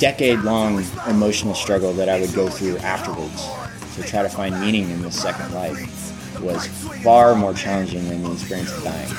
decade long emotional struggle that I would go through afterwards to try to find meaning in this second life was far more challenging than the experience of dying.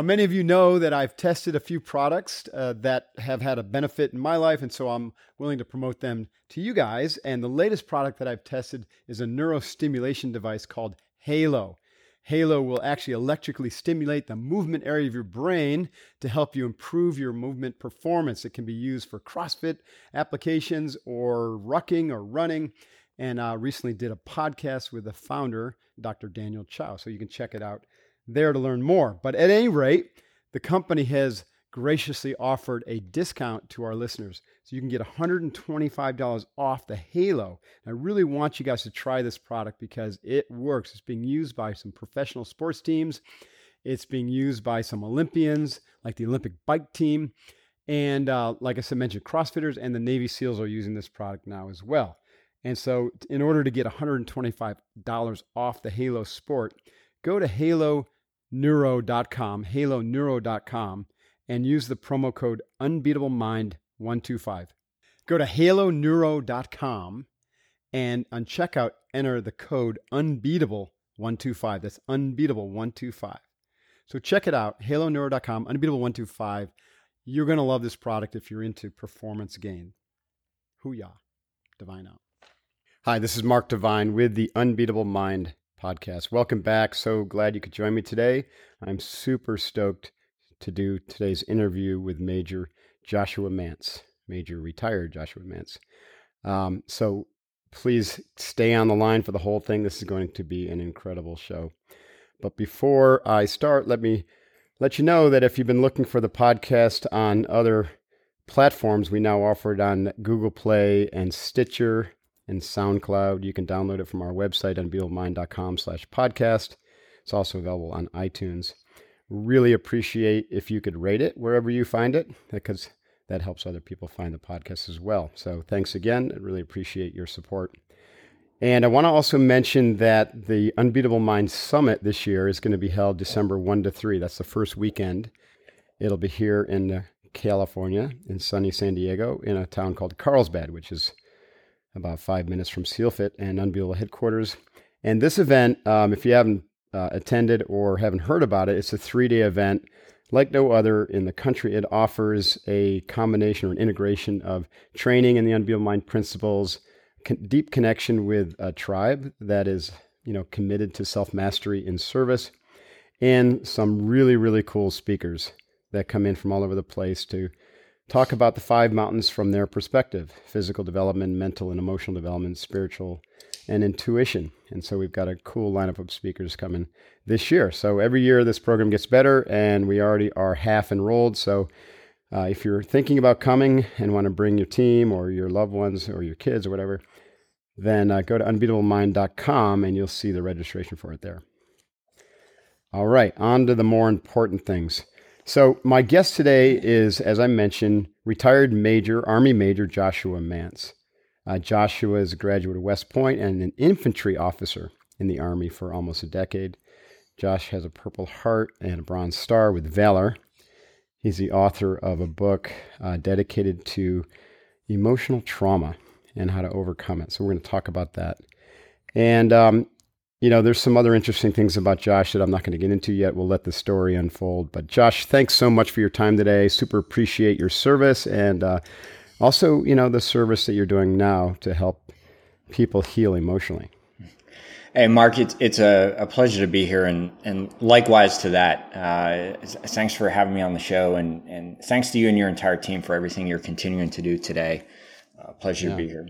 Now, many of you know that I've tested a few products uh, that have had a benefit in my life, and so I'm willing to promote them to you guys. And the latest product that I've tested is a neurostimulation device called Halo. Halo will actually electrically stimulate the movement area of your brain to help you improve your movement performance. It can be used for CrossFit applications or rucking or running. And I uh, recently did a podcast with the founder, Dr. Daniel Chao. So you can check it out there to learn more. But at any rate, the company has graciously offered a discount to our listeners. So you can get $125 off the Halo. I really want you guys to try this product because it works. It's being used by some professional sports teams, it's being used by some Olympians, like the Olympic bike team. And uh, like I said, mentioned CrossFitters and the Navy SEALs are using this product now as well. And so, in order to get $125 off the Halo Sport, go to haloneuro.com, haloneuro.com, and use the promo code unbeatablemind125. Go to haloneuro.com and on checkout, enter the code unbeatable125. That's unbeatable125. So check it out, haloneuro.com, unbeatable125. You're going to love this product if you're into performance gain. Hooyah. Divine out. Hi, this is Mark Divine with the Unbeatable Mind podcast. Welcome back. So glad you could join me today. I'm super stoked to do today's interview with Major Joshua Mantz, Major retired Joshua Mantz. Um, so please stay on the line for the whole thing. This is going to be an incredible show. But before I start, let me let you know that if you've been looking for the podcast on other platforms, we now offer it on Google Play and Stitcher and SoundCloud. You can download it from our website, unbeatablemind.com slash podcast. It's also available on iTunes. Really appreciate if you could rate it wherever you find it, because that helps other people find the podcast as well. So thanks again. I really appreciate your support. And I want to also mention that the Unbeatable Mind Summit this year is going to be held December 1 to 3. That's the first weekend. It'll be here in uh, California, in sunny San Diego, in a town called Carlsbad, which is about five minutes from SEALFIT and Unbeatable headquarters. And this event, um, if you haven't uh, attended or haven't heard about it, it's a three day event like no other in the country. It offers a combination or an integration of training in the Unbeatable Mind principles, con- deep connection with a tribe that is you know committed to self mastery in service, and some really really cool speakers that come in from all over the place to talk about the five mountains from their perspective physical development, mental and emotional development, spiritual, and intuition. And so we've got a cool lineup of speakers coming this year. So every year this program gets better, and we already are half enrolled. So uh, if you're thinking about coming and want to bring your team or your loved ones or your kids or whatever, then uh, go to unbeatablemind.com and you'll see the registration for it there. All right, on to the more important things. So, my guest today is, as I mentioned, retired Major, Army Major Joshua Mantz. Uh, Joshua is a graduate of West Point and an infantry officer in the Army for almost a decade. Josh has a Purple Heart and a Bronze Star with Valor. He's the author of a book uh, dedicated to emotional trauma and how to overcome it. So, we're going to talk about that. And um, you know, there's some other interesting things about Josh that I'm not going to get into yet. We'll let the story unfold. But Josh, thanks so much for your time today. Super appreciate your service and uh, also, you know, the service that you're doing now to help people heal emotionally. Hey, Mark, it's, it's a, a pleasure to be here, and, and likewise to that. Uh, thanks for having me on the show, and, and thanks to you and your entire team for everything you're continuing to do today. Uh, pleasure yeah. to be here.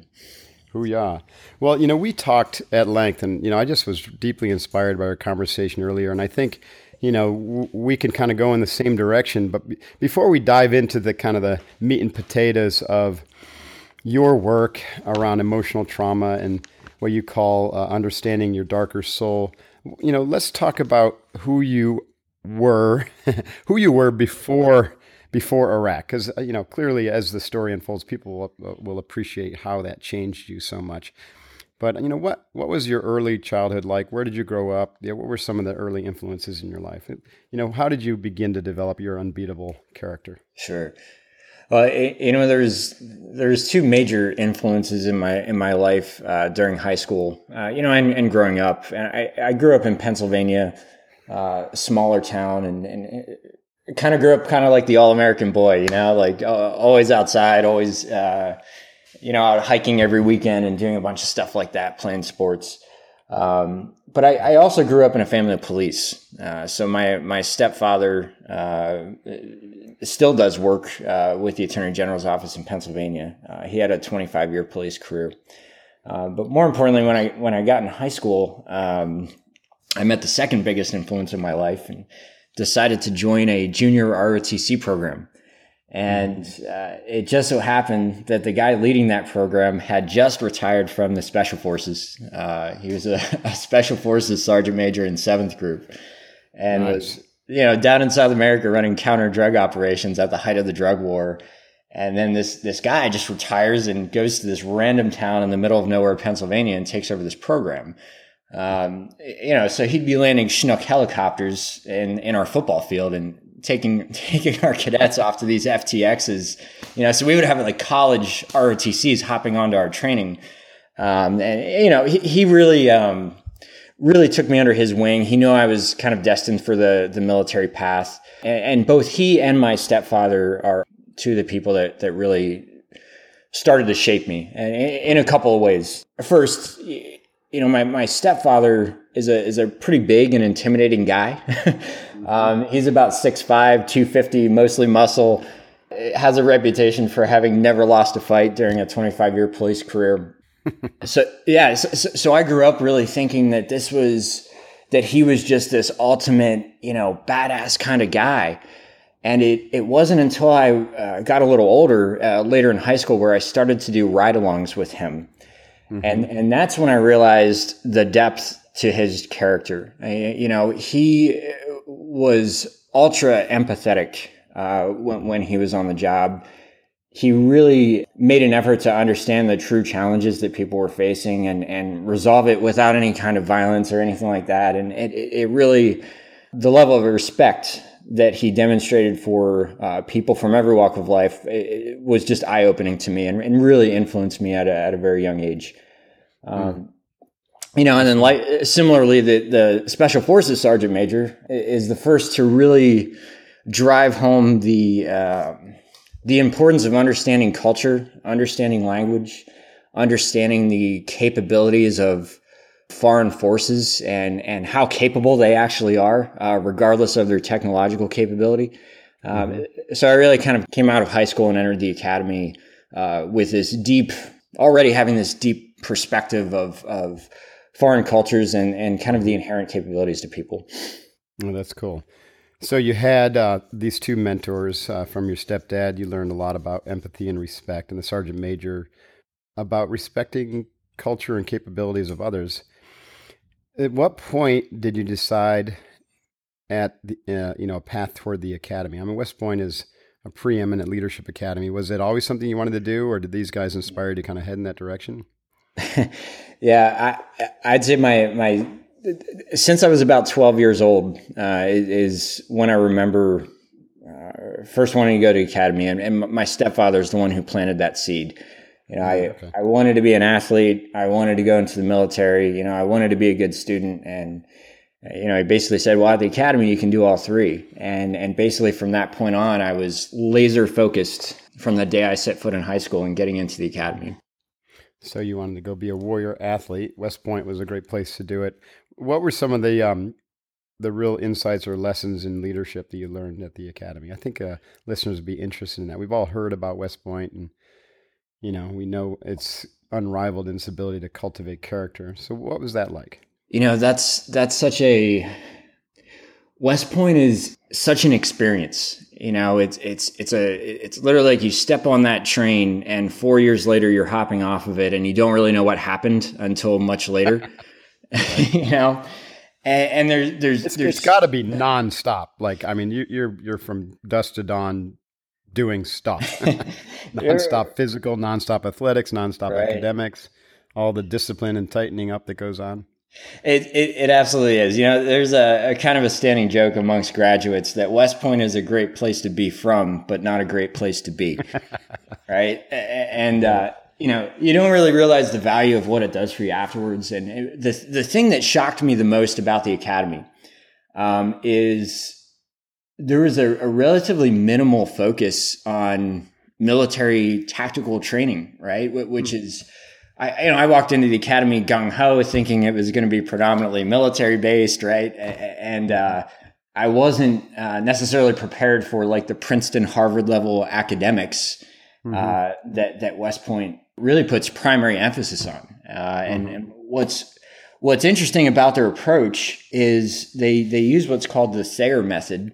Hooyah. Well, you know, we talked at length, and, you know, I just was deeply inspired by our conversation earlier. And I think, you know, w- we can kind of go in the same direction. But b- before we dive into the kind of the meat and potatoes of your work around emotional trauma and what you call uh, understanding your darker soul, you know, let's talk about who you were, who you were before before Iraq? Because you know clearly, as the story unfolds, people will, will appreciate how that changed you so much. But you know what what was your early childhood like? Where did you grow up? Yeah, what were some of the early influences in your life? You know, how did you begin to develop your unbeatable character? Sure. Well, you know, there's there's two major influences in my in my life uh, during high school. Uh, you know, and, and, growing up. And I, I grew up in Pennsylvania, uh, smaller town, and, and kind of grew up kind of like the all American boy. You know, like uh, always outside, always uh, you know out hiking every weekend and doing a bunch of stuff like that, playing sports. Um, but I, I, also grew up in a family of police. Uh, so my my stepfather uh, still does work uh, with the Attorney General's office in Pennsylvania. Uh, he had a 25 year police career. But more importantly, when I when I got in high school, um, I met the second biggest influence in my life and decided to join a junior ROTC program. And uh, it just so happened that the guy leading that program had just retired from the Special Forces. Uh, he was a, a, Special Forces Sergeant Major in Seventh Group, and nice. was you know down in South America running counter drug operations at the height of the drug war. And then this this guy just retires and goes to this random town in the middle of nowhere, Pennsylvania, and takes over this program. Um, you know, so he'd be landing Chinook helicopters in in our football field and taking taking our cadets off to these FTXs, you know, so we would have like college ROTCs hopping onto our training. Um, and you know, he, he really um, really took me under his wing. He knew I was kind of destined for the the military path, and, and both he and my stepfather are two of the people that that really started to shape me, and in, in a couple of ways. First, you know, my, my stepfather is a is a pretty big and intimidating guy. um, he's about 6'5", 250, mostly muscle. Has a reputation for having never lost a fight during a 25 year police career. so yeah, so, so I grew up really thinking that this was that he was just this ultimate, you know, badass kind of guy. And it, it wasn't until I uh, got a little older, uh, later in high school, where I started to do ride alongs with him. Mm-hmm. And and that's when I realized the depth to his character. I, you know, he was ultra empathetic uh, when when he was on the job. He really made an effort to understand the true challenges that people were facing and and resolve it without any kind of violence or anything like that. And it it really the level of respect that he demonstrated for uh, people from every walk of life was just eye opening to me and, and, really influenced me at a, at a very young age. Um, mm. You know, and then like similarly, the the Special Forces Sergeant Major is the first to really drive home the uh, the importance of understanding culture, understanding language, understanding the capabilities of foreign forces and and how capable they actually are, uh, regardless of their technological capability. Um, mm-hmm. So I really kind of came out of high school and entered the academy uh, with this deep, already having this deep perspective of of foreign cultures and and kind of the inherent capabilities to people. Oh, that's cool. So you had uh, these two mentors uh, from your stepdad. You learned a lot about empathy and respect, and the sergeant major about respecting culture and capabilities of others. At what point did you decide at the uh, you know a path toward the academy? I mean, West Point is a preeminent leadership academy. Was it always something you wanted to do, or did these guys inspire you to kind of head in that direction? yeah, I, I'd say my my since I was about twelve years old uh, is when I remember uh, first wanting to go to academy, and, and my stepfather is the one who planted that seed. You know, I, okay. I wanted to be an athlete. I wanted to go into the military. You know, I wanted to be a good student. And, you know, he basically said, well, at the academy, you can do all three. And, and basically from that point on, I was laser focused from the day I set foot in high school and getting into the academy. So you wanted to go be a warrior athlete. West Point was a great place to do it. What were some of the, um, the real insights or lessons in leadership that you learned at the academy? I think uh, listeners would be interested in that. We've all heard about West Point and you know, we know it's unrivaled in its ability to cultivate character. So what was that like? You know, that's that's such a West Point is such an experience. You know, it's it's it's a it's literally like you step on that train and 4 years later you're hopping off of it and you don't really know what happened until much later. you know, and, and there's there's it's, there's it's got to be nonstop. Like I mean, you, you're you're from dusk to dawn doing stuff, nonstop physical, nonstop athletics, nonstop right. academics, all the discipline and tightening up that goes on. It, it, it absolutely is. You know, there's a, a, kind of a standing joke amongst graduates that West Point is a great place to be from, but not a great place to be. right. And, uh, you know, you don't really realize the value of what it does for you afterwards. And it, the, the thing that shocked me the most about the academy um, is there was a, a relatively minimal focus on military tactical training, right? Which is, I, you know, I walked into the academy gung ho thinking it was going to be predominantly military based, right? And, uh, I wasn't uh, necessarily prepared for like the Princeton, Harvard level academics mm-hmm. uh, that that West Point really puts primary emphasis on. Uh, and, mm-hmm. and, what's what's interesting about their approach is they they use what's called the Thayer method,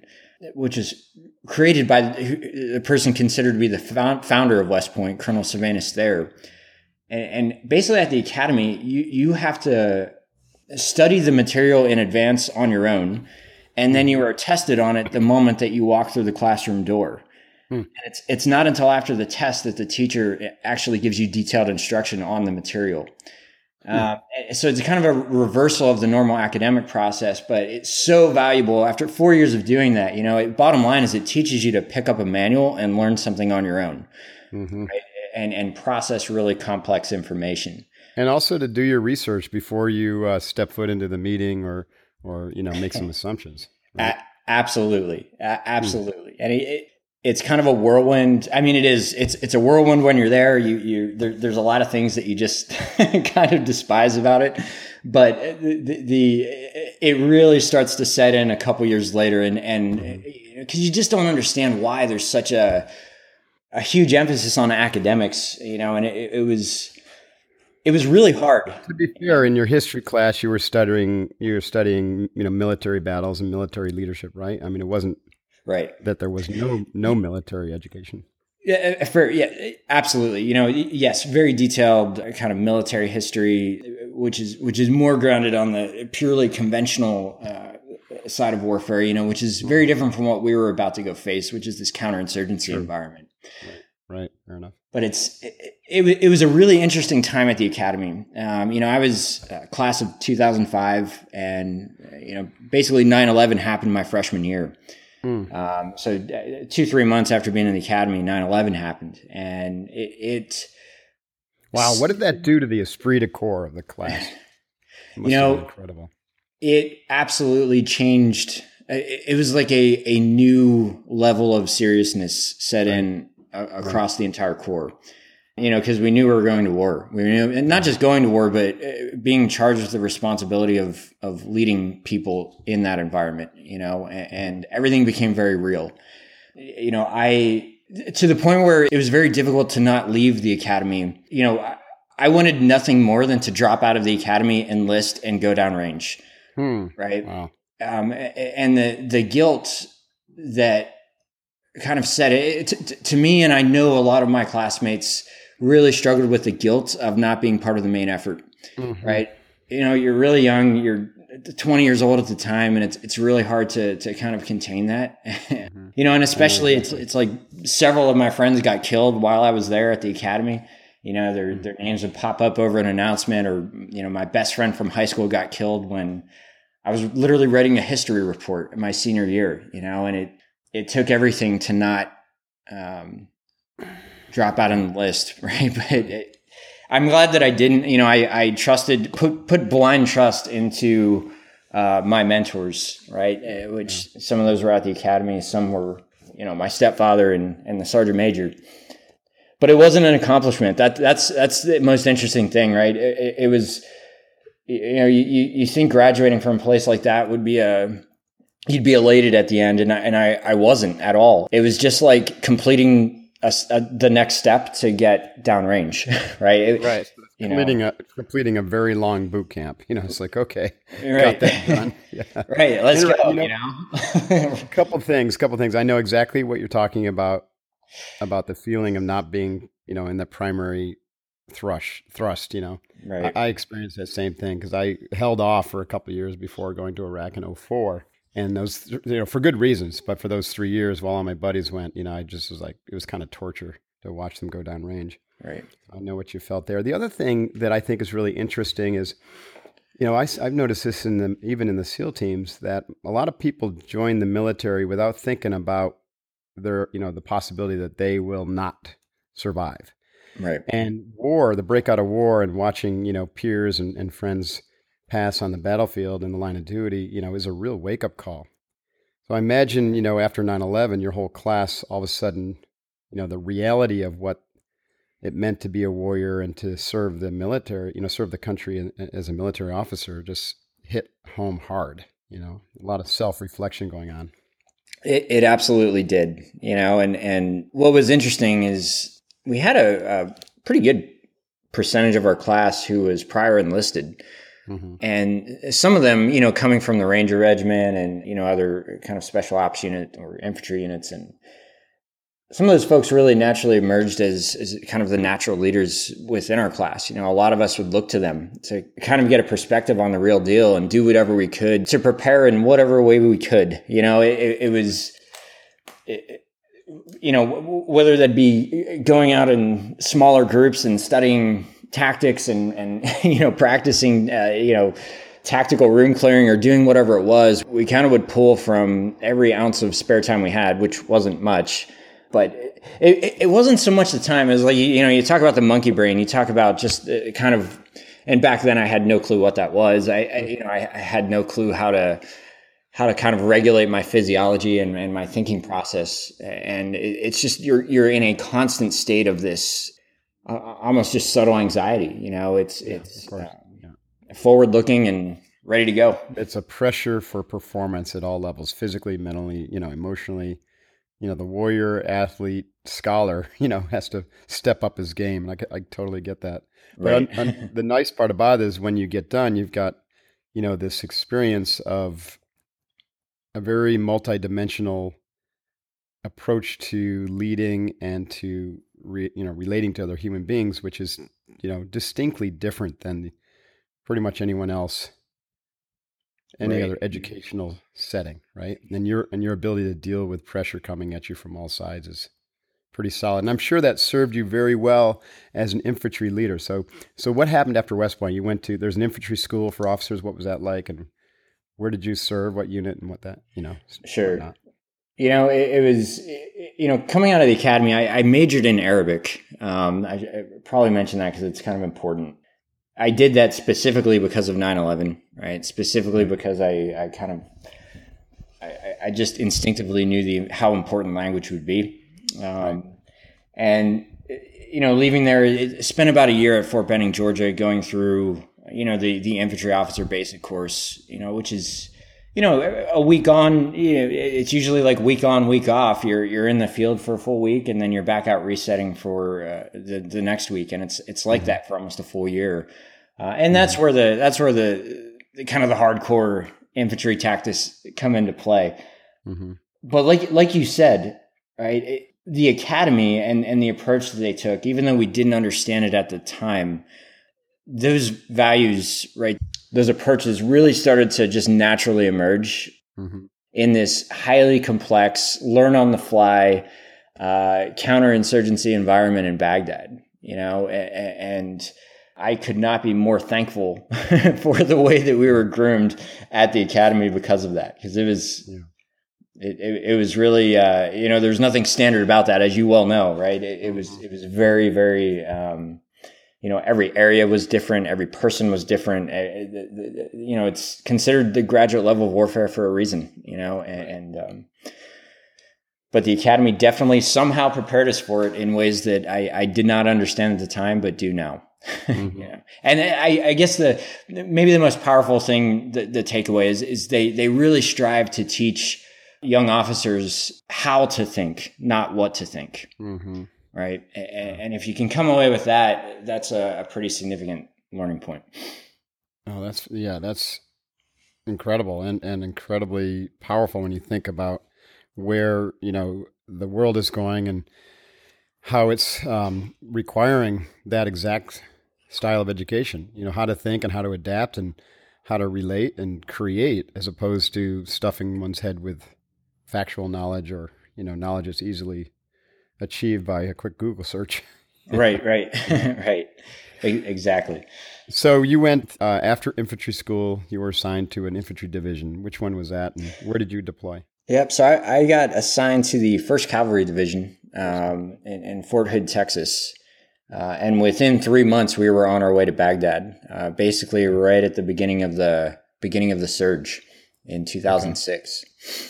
which is created by the person considered to be the founder of West Point, Colonel Sylvanus Thayer. And, and basically, at the academy, you you have to study the material in advance on your own, and then you are tested on it the moment that you walk through the classroom door. Hmm. it's it's not until after the test that the teacher actually gives you detailed instruction on the material. Hmm. Uh, so it's kind of a reversal of the normal academic process, but it's so valuable after four years of doing that. You know, it, bottom line is it teaches you to pick up a manual and learn something on your own. Mm-hmm. Right? and and process really complex information. And also to do your research before you uh, step foot into the meeting or or you know make some assumptions. Right? A- absolutely, a- absolutely, mm. and it, it, it's kind of a whirlwind. I mean, it is. It's it's a whirlwind when you're there. You you there, there's a lot of things that you just kind of despise about it, but the, the it really starts to set in a couple years later, and and because you just don't understand why there's such a a huge emphasis on academics, you know, and it, it, was it was really hard. To be fair, in your history class, you were studying you were studying you know military battles and military leadership, right? I mean, it wasn't right that there was no no military education. Yeah, uh, for, yeah, absolutely. You know, yes, very detailed kind of military history, which is which is more grounded on the purely conventional uh, side of warfare. You know, which is very different from what we were about to go face, which is this counterinsurgency sure. environment. Right. Right. Fair enough. But it's it, it, it was a really interesting time at the academy. Um, you know, I was uh, class of 2005, and uh, you know, basically 9/11 happened my freshman year. Hmm. Um, so uh, two three months after being in the academy, 9/11 happened, and it, it. Wow, what did that do to the esprit de corps of the class? you know, incredible. It absolutely changed it was like a, a new level of seriousness set right. in uh, across right. the entire corps. You know, because we knew we were going to war. We knew, and not just going to war, but uh, being charged with the responsibility of of leading people in that environment. You know, and, and everything became very real. You know, I to the point where it was very difficult to not leave the academy. You know, I, I wanted nothing more than to drop out of the academy, enlist, and go downrange. Hmm. Right. Wow um, and the the guilt that kind of set it to, to me, and I know a lot of my classmates really struggled with the guilt of not being part of the main effort. Mm-hmm. Right? You know, you're really young. You're 20 years old at the time, and it's it's really hard to to kind of contain that. mm-hmm. You know, and especially it's it's like several of my friends got killed while I was there at the academy. You know, their their names would pop up over an announcement, or you know, my best friend from high school got killed when I was literally writing a history report in my senior year, you know, and it it took everything to not um, drop out on the list, right? But it, I'm glad that I didn't. You know, I, I trusted put put blind trust into uh, my mentors, right? Uh, which some of those were at the academy, some were, you know, my stepfather and and the sergeant major. But it wasn't an accomplishment. That that's that's the most interesting thing, right? It, it was you know, you, you think graduating from a place like that would be a, you'd be elated at the end. And I, and I, I wasn't at all. It was just like completing a, a, the next step to get downrange, right? It, right. You completing know. a completing a very long boot camp. You know, it's like okay, right. got that done. Yeah. right. Let's and, go. You know, a couple things. A Couple things. I know exactly what you're talking about about the feeling of not being, you know, in the primary thrush thrust you know right. I, I, experienced that same thing because i held off for a couple years before going to iraq in 04 and those you know for good reasons but for those three years while all my buddies went you know i just was like it was kind of torture to watch them go down range. Right. I know what you felt there. The other thing that i think is really interesting is you know I, have noticed this in the even in the seal teams that a lot of people join the military without thinking about their you know the possibility that they will not survive. Right. And war the breakout of war and watching you know peers and, and friends pass on the battlefield in the line of duty, you know, is a real wake up call. So I imagine, you know, after 9 11, your whole class all of a sudden, you know, the reality of what it meant to be a warrior and to serve the military, you know, serve the country as a military officer just hit home hard, you know, a lot of self reflection going on. It, it absolutely did, you know, and, and what was interesting is we had a, a pretty good percentage of our class who was prior enlisted. Mm-hmm. And some of them, you know, coming from the Ranger Regiment and, you know, other kind of special ops unit or infantry units. And some of those folks really naturally emerged as, as kind of the natural leaders within our class. You know, a lot of us would look to them to kind of get a perspective on the real deal and do whatever we could to prepare in whatever way we could. You know, it, it was, it, you know, whether that be going out in smaller groups and studying tactics and and you know practicing uh, you know tactical room clearing or doing whatever it was we kind of would pull from every ounce of spare time we had which wasn't much. But it, it wasn't so much the time. As like you know you talk about the monkey brain you talk about just uh, kind of and back then I had no clue what that was. I, I you know I, I, had no clue how to how to kind of regulate my physiology and, and my thinking process. And it, it's just you're you're in a constant state of this almost just subtle anxiety. You know, it's yeah, it's uh, yeah. forward looking and ready to go. It's a pressure for performance at all levels, physically, mentally, you know, emotionally. You know, the warrior, athlete, scholar, you know, has to step up his game. and I, I totally get that. But right. on, on, the nice part about it is when you get done, you've got, you know, this experience of a very multidimensional approach to leading and to re, you know relating to other human beings, which is mm. you know distinctly different than pretty much anyone else, any right. other educational setting, right? And your and your ability to deal with pressure coming at you from all sides is pretty solid. And I'm sure that served you very well as an infantry leader. So so what happened after West Point? You went to there's an infantry school for officers. What was that like? And where did you serve? What unit and what that you know? Sure. Whatnot? You know, it, it, was, you know, coming out of the academy, I, I majored in Arabic. Um, I, I, probably mentioned that because it's kind of important. I did that specifically because of 9 11, right? Specifically because I, I kind of, I, I just instinctively knew the how important language would be. Um, right. And, you know, leaving there, it, spent about a year at Fort Benning, Georgia, going through, you know, the, the infantry officer basic course, you know, which is, you know, a week on, you know, it's usually like week on, week off. You're you're in the field for a full week, and then you're back out resetting for uh, the the next week, and it's it's like mm-hmm. that for almost a full year. Uh, and that's mm-hmm. where the that's where the, the, kind of the hardcore infantry tactics come into play. Mm-hmm. But like like you said, right, it, the academy and and the approach that they took, even though we didn't understand it at the time, those values, right, those approaches really started to just naturally emerge mm-hmm. in this highly complex, learn on the fly, uh, counterinsurgency environment in Baghdad. You know, and, and I could not be more thankful for the way that we were groomed at the academy because of that. Because it was. Yeah. It, it, it, was really uh, you know there's nothing standard about that as you well know right it, it was it was very very um, you know every area was different every person was different. Eh, eh, you know it's considered the graduate level of warfare for a reason you know and, and um, but the academy definitely somehow prepared us for it in ways that I, I did not understand at the time but do now. Mm-hmm. yeah. And I, I, guess the maybe the most powerful thing the, the takeaway is is they they really strive to teach young officers how to think not what to think. Mm-hmm right? And, if you can come away with that, that's a, a pretty significant learning point. Oh, that's yeah, that's incredible and and incredibly powerful when you think about where you know the world is going and how it's um, requiring that exact style of education. You know how to think and how to adapt and how to relate and create as opposed to stuffing one's head with factual knowledge or you know knowledge that's easily achieved by a quick Google search. right, right, right. Exactly. So you went uh, after infantry school. You were assigned to an infantry division. Which one was that, and where did you deploy? Yep. So I, I got assigned to the First Cavalry Division um, in, in, Fort Hood, Texas. Uh, and within three months, we were on our way to Baghdad. Uh, basically, right at the beginning of the beginning of the surge in 2006.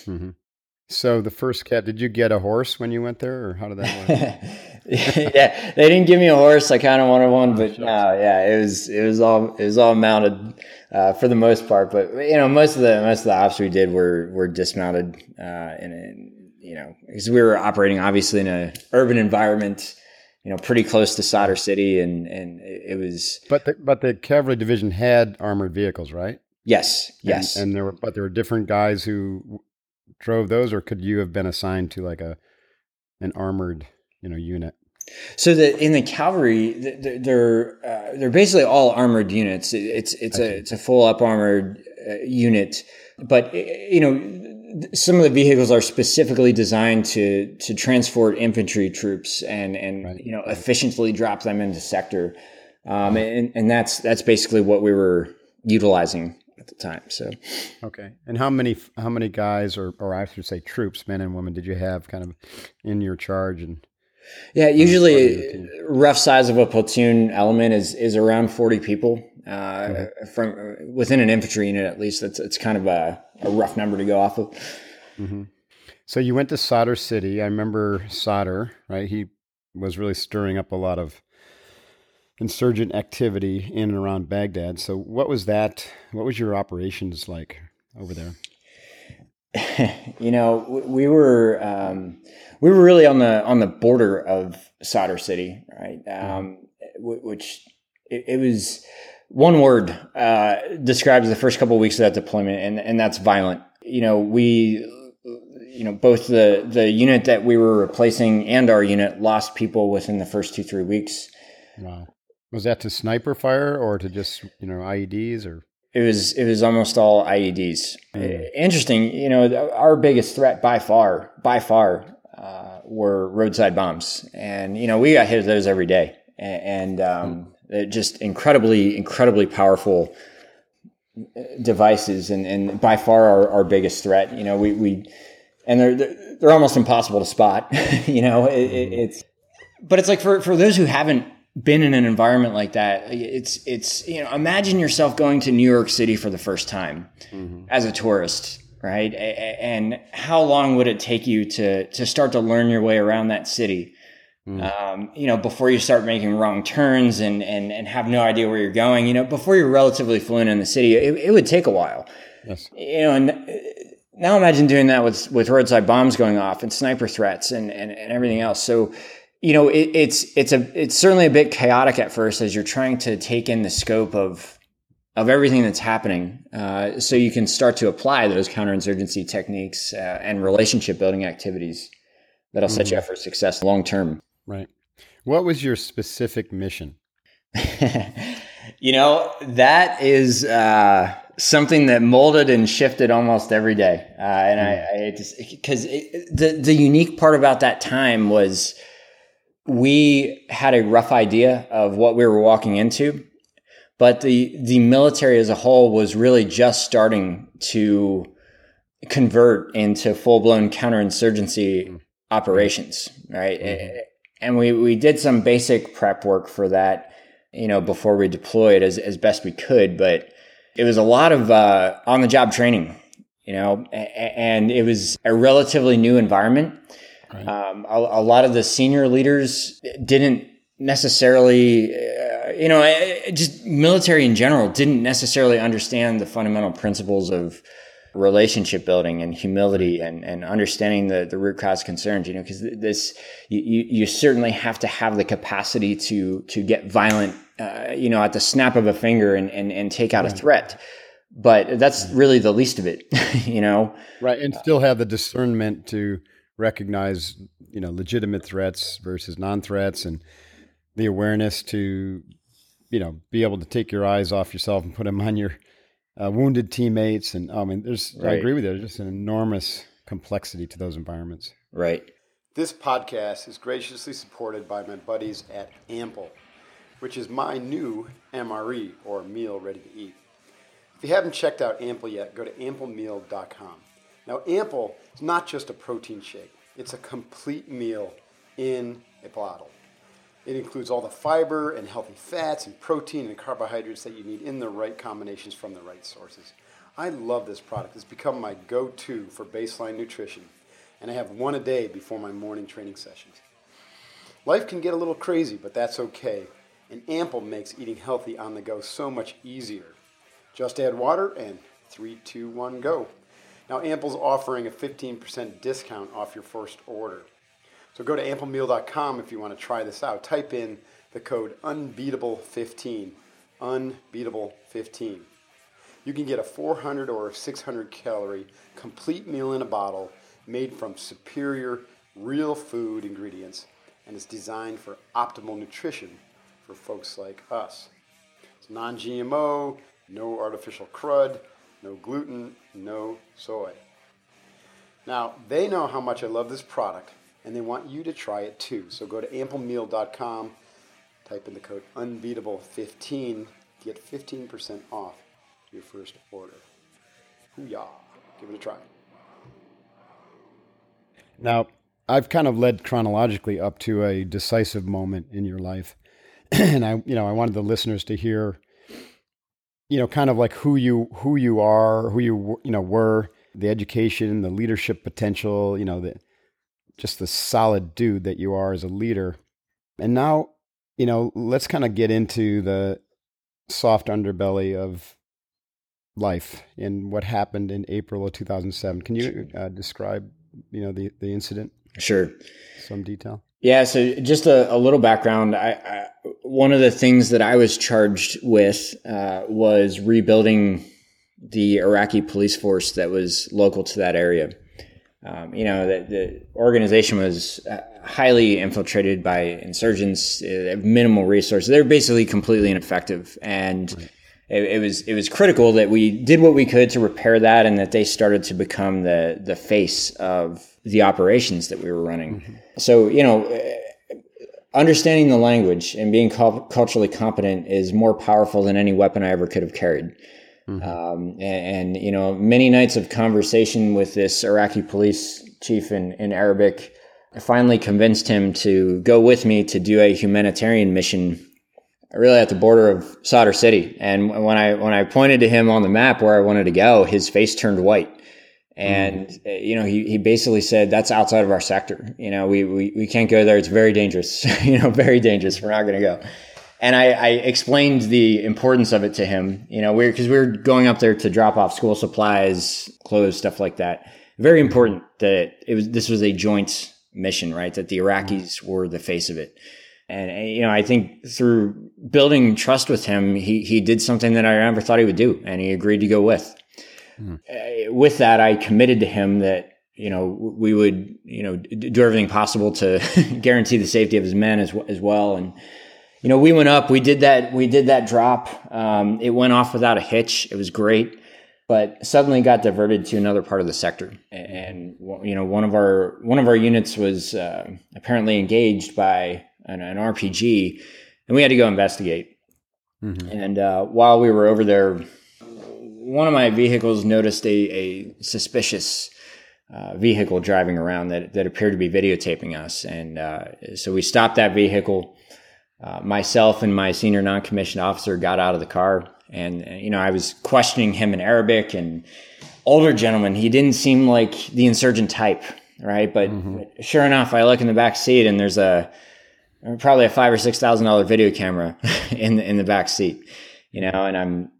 Mm-hmm. So the first Cav, did you get a horse when you went there, or how did that work? yeah, they didn't give me a horse. I kind of wanted one, but uh, yeah, it was it was all it was all mounted uh, for the most part. But you know, most of the most of the ops we did were were dismounted, uh, in you know because we were operating obviously in an urban environment. You know, pretty close to Sadr City, and and it was. But the, but the cavalry division had armored vehicles, right? Yes, yes. And, and, there were, but there were different guys who drove those, or could you have been assigned to like a an armored you know unit? So the in the cavalry, they're uh, they're basically all armored units. It's it's a it's a full up armored uh, unit, but you know some of the vehicles are specifically designed to to transport infantry troops and and right. you know efficiently drop them into sector, um, and and that's that's basically what we were utilizing at the time. So, okay. And how many how many guys, or or I should say, troops, men and women, did you have kind of in your charge? And yeah, usually rough size of a platoon element is is around forty people. Uh, mm-hmm. From within an infantry unit, at least, that's it's kind of a, a rough number to go off of. Mm-hmm. So you went to Sadr City. I remember Sadr, right? He was really stirring up a lot of insurgent activity in and around Baghdad. So, what was that? What was your operations like over there? you know, we were um, we were really on the on the border of Sadr City, right? Um, which it, it, was one word uh, describes the first couple of weeks of that deployment, and and that's violent. You know, we you know both the the unit that we were replacing and our unit lost people within the first two three weeks. Wow. Was that to sniper fire or to just you know IEDs or? It was it was almost all IEDs. Mm. Interesting, you know, our biggest threat by far, by far, uh, were roadside bombs, and you know we got hit with those every day, and, um, mm. just incredibly, incredibly powerful uh, devices, and, and by far our, our biggest threat. You know, we we and they're they're almost impossible to spot. you know, it, it, mm. it's but it's like for for those who haven't been in an environment like that it's it's you know imagine yourself going to new york city for the first time mm-hmm. as a tourist right? And how long would it take you to to start to learn your way around that city? Mm. um, you know before you start making wrong turns and and and have no idea where you're going you know before you're relatively fluent in the city it, it would take a while. Yes. You know and uh, now imagine doing that with with roadside bombs going off and sniper threats and and, and everything else. So you know, it, it's it's a it's certainly a bit chaotic at first as you're trying to take in the scope of of everything that's happening, uh, so you can start to apply those counterinsurgency techniques uh, and relationship building activities that'll set mm-hmm. you up for success long term. Right. What was your specific mission? you know, that is uh, something that molded and shifted almost every day, uh, and mm-hmm. I, I just because the the unique part about that time was we had a rough idea of what we were walking into, but the the military as a whole was really just starting to convert into full blown counterinsurgency operations, right? Mm-hmm. And we we did some basic prep work for that, you know, before we deployed as as best we could, but it was a lot of uh, on the job training, you know, and it was a relatively new environment Right. Um, a, a, lot of the senior leaders didn't necessarily, uh, you know, just military in general didn't necessarily understand the fundamental principles of relationship building and humility and, and understanding the, the root cause concerns, you know, because this, you, you certainly have to have the capacity to, to get violent, uh, you know, at the snap of a finger and, and, and take out right. a threat. But that's really the least of it, you know? Right. And still have the discernment to, recognize you know legitimate threats versus non-threats and the awareness to you know be able to take your eyes off yourself and put them on your uh, wounded teammates, and I mean, there's I agree with you. There's just an enormous complexity to those environments. Right. This podcast is graciously supported by my buddies at Ample, which is my new MRE or meal ready to eat. If you haven't checked out Ample yet, go to amplemeal.com. Now, Ample is not just a protein shake, it's a complete meal in a bottle. It includes all the fiber and healthy fats and protein and carbohydrates that you need in the right combinations from the right sources. I love this product. It's become my go to for baseline nutrition, and I have one a day before my morning training sessions. Life can get a little crazy, but that's okay, and Ample makes eating healthy on the go so much easier. Just add water and 3, 2, 1, go. Now, Ample's offering a 15% discount off your first order. So go to amplemeal.com if you want to try this out. Type in the code unbeatable15, unbeatable15. You can get a 400 or 600 calorie complete meal in a bottle made from superior real food ingredients and is designed for optimal nutrition for folks like us. It's non GMO, no artificial crud, no gluten, no soy. Now, they know how much I love this product and they want you to try it too. So go to amplemeal.com, type in the code unbeatable15 get 15% off your first order. Hoo-yah. Give it a try. Now, I've kind of led chronologically up to a decisive moment in your life. and I, you know, I wanted the listeners to hear you know, kind of like who you who you are, who you you know were, the education, the leadership potential, you know, the just the solid dude that you are as a leader. And now, you know, let's kind of get into the soft underbelly of life and what happened in April of 2007. Can you uh, describe, you know, the the incident Sure. some detail? Yeah, so just a, a little background. I, I, one of the things that I was charged with uh, was rebuilding the Iraqi police force that was local to that area. Um, you know, the, the organization was uh, highly infiltrated by insurgents, uh, minimal resources. They're basically completely ineffective, and it, it was it was critical that we did what we could to repair that, and that they started to become the the face of the operations that we were running. So, you know, understanding the language and being cul- culturally competent is more powerful than any weapon I ever could have carried. Um, and, and, you know, many nights of conversation with this Iraqi police chief in, in Arabic, I finally convinced him to go with me to do a humanitarian mission really at the border of Sadr City. And when I when I pointed to him on the map where I wanted to go, his face turned white. And uh, you know, he, he basically said that's outside of our sector. You know, we, we, we can't go there. It's very dangerous. you know, very dangerous. We're not going to go. And I, I explained the importance of it to him. You know, we're because we're going up there to drop off school supplies, clothes, stuff like that. Very important that it was this was a joint mission, right? That the Iraqis were the face of it. And uh, you know, I think through building trust with him, he he did something that I never thought he would do, and he agreed to go with. Uh, with that, I committed to him that you know we would you know do everything possible to guarantee the safety of his men as as well. And you know, we went up, we did that, we did that drop. Um, it went off without a hitch. It was great, but suddenly got diverted to another part of the sector, and you know, one of our one of our units was uh, apparently engaged by an, an RPG, and we had to go investigate. And uh, while we were over there, one of my vehicles noticed a, a suspicious uh, vehicle driving around that, that appeared to be videotaping us. And uh, so we stopped that vehicle. Uh, myself and my senior non commissioned officer got out of the car. And, uh, you know, I was questioning him in Arabic and older gentleman. He didn't seem like the insurgent type, right? But sure enough, I look in the back seat and there's a probably a five or six thousand dollar video camera in the, in the back seat, you know, and I'm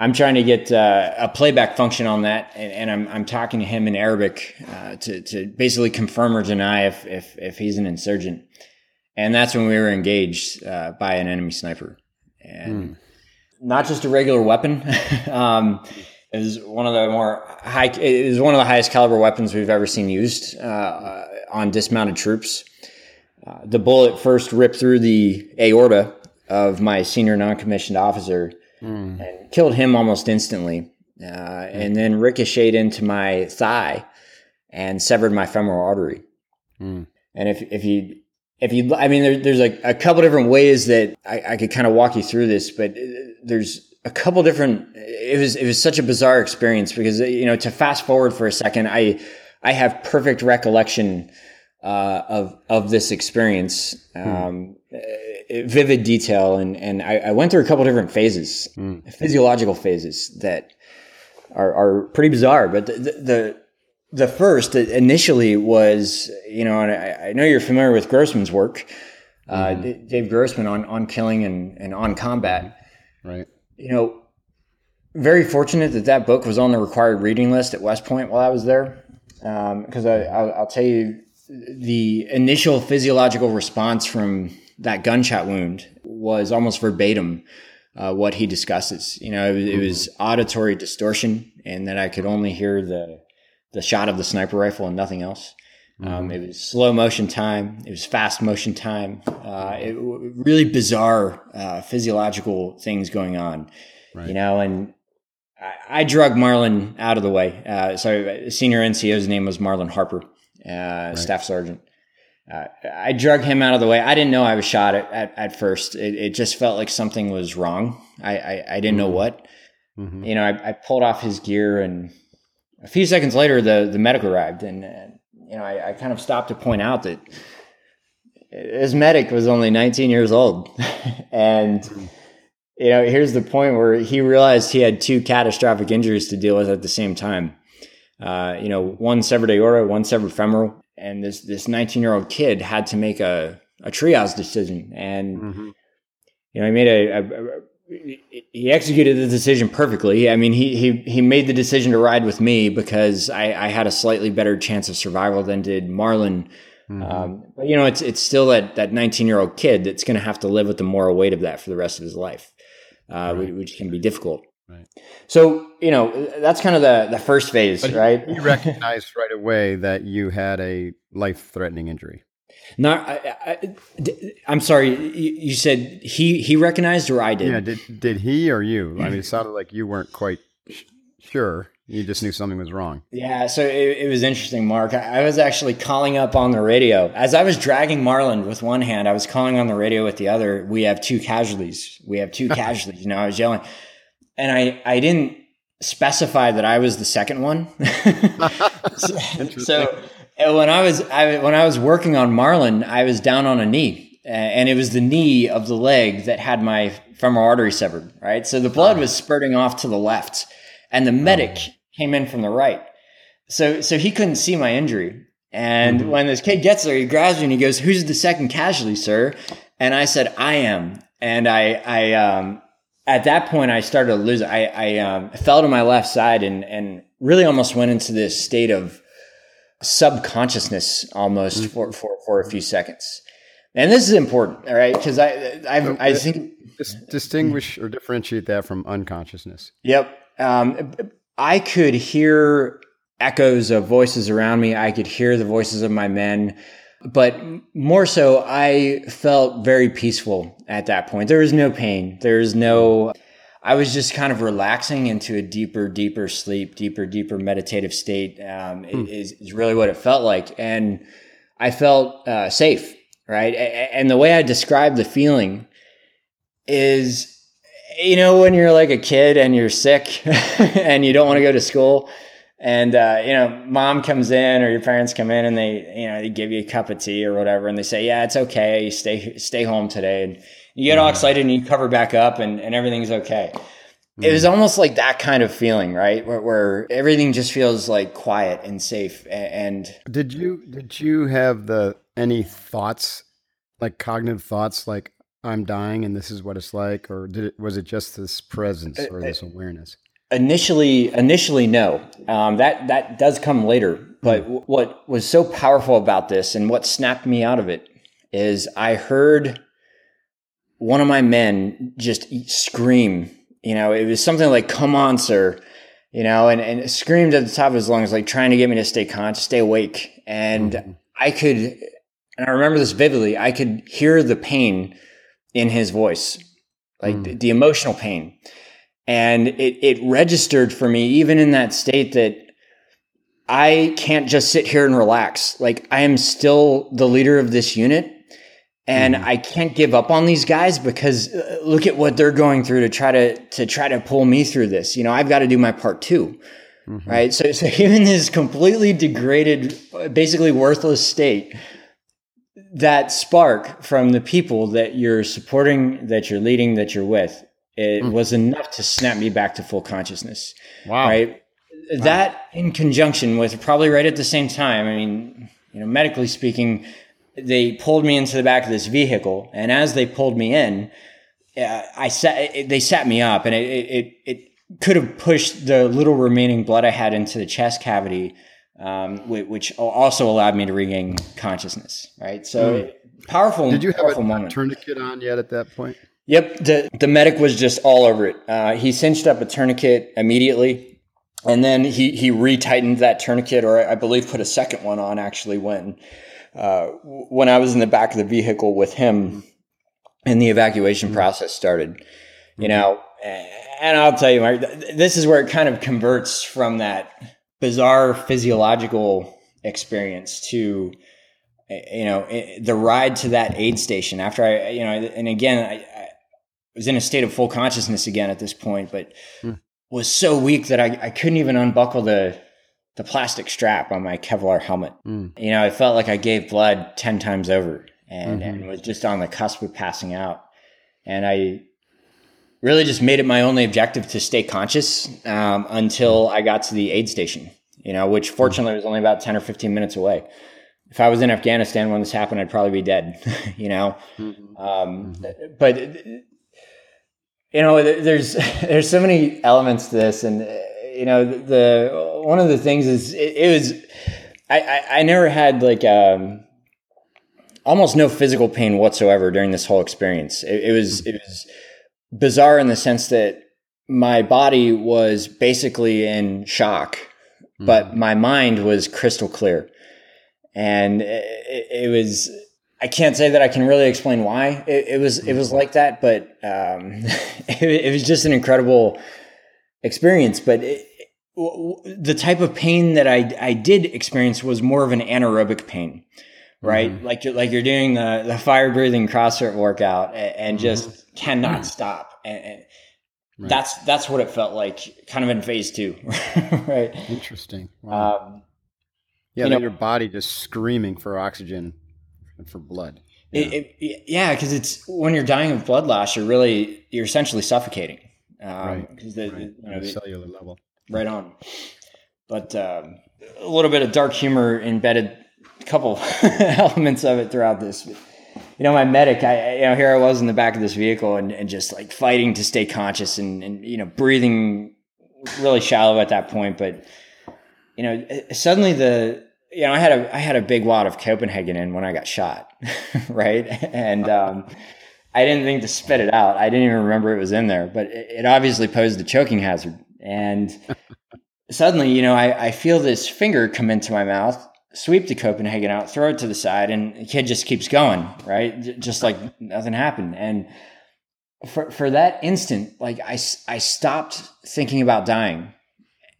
I'm trying to get uh, a playback function on that, and, and I'm I'm talking to him in Arabic uh, to to basically confirm or deny if if if he's an insurgent, and that's when we were engaged uh, by an enemy sniper, and not just a regular weapon. um, it was one of the more high. It was one of the highest caliber weapons we've ever seen used uh, on dismounted troops. Uh, the bullet first ripped through the aorta of my senior non-commissioned officer and killed him almost instantly. uh, and then ricocheted into my thigh and severed my femoral artery. Mm. And if if you if you, I mean, there, there's a, a couple different ways that I, I could kind of walk you through this, but there's a couple different. It was it was such a bizarre experience because you know to fast forward for a second, I I have perfect recollection uh, of of this experience, um, hmm. Vivid detail, and and I, I, went through a couple different phases, hmm. physiological phases that are are pretty bizarre, but the, the the first initially was, you know, and I, I know you're familiar with Grossman's work, uh, mm-hmm. Dave Grossman on on killing and, and on combat. Right. You know, very fortunate that that book was on the required reading list at West Point while I was there, because um, I, I'll, I'll tell you the initial physiological response from that gunshot wound was almost verbatim uh, what he discusses. You know, it, it was mm-hmm. auditory distortion, and that I could only hear the the shot of the sniper rifle and nothing else. Um, mm-hmm. It was slow motion time. It was fast motion time. Uh, it, really bizarre uh, physiological things going on, right. you know. And I, I, drug Marlon out of the way. Uh, so senior NCO's name was Marlon Harper, uh, right. staff sergeant. Uh, I drug him out of the way. I didn't know I was shot at, at, at first. It, it, just felt like something was wrong. I, I, I didn't mm-hmm. know what. Mm-hmm. You know, I, I pulled off his gear and a few seconds later, the the medic arrived, and, and you know, I, I, kind of stopped to point out that his medic was only 19 years old, and you know, here's the point where he realized he had two catastrophic injuries to deal with at the same time. Uh, you know, one severed aorta, one severed femoral, and this this 19 year old kid had to make a a triage decision, and mm-hmm. you know, he made a, a, he executed the decision perfectly. I mean, he he he made the decision to ride with me because I, I had a slightly better chance of survival than did Marlon. Mm-hmm. Um, but you know, it's it's still that that 19 year old kid that's going to have to live with the moral weight of that for the rest of his life, uh, right. which can be difficult. Right. So you know, that's kind of the the first phase, but right? You recognized right away that you had a life threatening injury. Not, I, am sorry. You, said he he recognized or I did? Yeah, did did he or you? I mean, it sounded like you weren't quite sh- sure. You just knew something was wrong. Yeah, so it, it was interesting, Mark. I, I, was actually calling up on the radio as I was dragging Marlon with one hand. I was calling on the radio with the other. We have two casualties. We have two casualties. You know, I was yelling, and I I didn't specify that I was the second one. so, so when I was I, when I was working on Marlon, I was down on a knee, and it was the knee of the leg that had my femoral artery severed. Right, so the blood was spurting off to the left, and the medic came in from the right. So so he couldn't see my injury. And mm-hmm. when this kid gets there, he grabs me and he goes, "Who's the second casualty, sir?" And I said, "I am." And I I um at that point I started to lose. I I um, fell to my left side and and really almost went into this state of subconsciousness almost mm-hmm. for, for, for a few seconds. And this is important, all right? Because I, I, so I think distinguish or differentiate that from unconsciousness. Yep. Um, I could hear echoes of voices around me. I could hear the voices of my men, but more so, I felt very peaceful at that point. There was no pain. There's no I was just kind of relaxing into a deeper, deeper sleep, deeper, deeper meditative state. Um, hmm. is, is really what it felt like, and I felt uh, safe, right? And the way I describe the feeling is, you know, when you're like a kid and you're sick and you don't want to go to school, and uh, you know, mom comes in or your parents come in and they, you know, they give you a cup of tea or whatever, and they say, "Yeah, it's okay. Stay, stay home today." And you get all excited and you cover back up and, and everything's okay. Mm. It was almost like that kind of feeling, right? Where, where, everything just feels like quiet and safe. And did you did you have the any thoughts, like cognitive thoughts, like I'm dying and this is what it's like, or did it was it just this presence or this awareness? Initially, initially, no. Um, that that does come later. But mm. what was so powerful about this, and what snapped me out of it, is I heard one of my men just scream. You know, it was something like, come on, sir. You know, and, and screamed at the top of his lungs, like trying to get me to stay conscious, stay awake. And mm-hmm. I could, and I remember this vividly, I could hear the pain in his voice, like mm. the, the, emotional pain. And it, it registered for me even in that state that I can't just sit here and relax. Like I am still the leader of this unit and mm-hmm. I can't give up on these guys because uh, look at what they're going through to try to to try to pull me through this. You know, I've got to do my part too. Mm-hmm. Right? So so even this completely degraded basically worthless state that spark from the people that you're supporting, that you're leading, that you're with, it mm. was enough to snap me back to full consciousness. Wow. Right? Wow. That in conjunction with probably right at the same time, I mean, you know, medically speaking, they pulled me into the back of this vehicle, and as they pulled me in, uh, I sat. They sat me up, and it, it it could have pushed the little remaining blood I had into the chest cavity, um, which also allowed me to regain consciousness. Right, so mm. powerful. Did you have a moment. tourniquet on yet at that point? Yep, the the medic was just all over it. Uh, he cinched up a tourniquet immediately, and then he he retightened that tourniquet, or I believe put a second one on actually when uh, when I was in the back of the vehicle with him, and the evacuation mm-hmm. process started. You know, and I'll tell you, Mark, this is where it kind of converts from that bizarre physiological experience to you know the ride to that aid station after i you know and again i, was in a state of full consciousness again at this point, but mm. was so weak that I, I couldn't even unbuckle the the plastic strap on my Kevlar helmet. Mm. You know, I felt like I gave blood 10 times over and, mm-hmm. and was just on the cusp of passing out. And I really just made it my only objective to stay conscious um, until I got to the aid station, you know, which fortunately was only about 10 or 15 minutes away. If I was in Afghanistan when this happened, I'd probably be dead, you know. Mm-hmm. Um, mm-hmm. But you know, there's there's so many elements to this, and you know, the one of the things is it, it was I, I, I never had like um, almost no physical pain whatsoever during this whole experience. It, it was it was bizarre in the sense that my body was basically in shock, mm-hmm. but my mind was crystal clear, and it, it was I can't say that I can really explain why it, it was it was like that, but um, it, it, was just an incredible experience. But it, the type of pain that I I did experience was more of an anaerobic pain, right? Mm-hmm. Like you're like you're doing the the fire breathing CrossFit workout and, and mm-hmm. just cannot stop. And, and right. that's that's what it felt like, kind of in phase two, right? Interesting. Wow. Um, yeah, you know, your body just screaming for oxygen and for blood. It, it, yeah, because it's when you're dying of blood loss, you're really you're essentially suffocating. Um, right. The, right. You know, the, cellular level. Right on. But um, a little bit of dark humor embedded, a couple elements of it throughout this. You know, my medic, I you know here I was in the back of this vehicle and, and just like fighting to stay conscious and and you know breathing really shallow at that point, but you know suddenly the you know, I had a I had a big wad of Copenhagen in when I got shot, right? And um, I didn't think to spit it out. I didn't even remember it was in there, but it, it obviously posed a choking hazard. And suddenly, you know, I, I feel this finger come into my mouth, sweep the Copenhagen out, throw it to the side, and the kid just keeps going, right? Just like nothing happened. And for for that instant, like I I stopped thinking about dying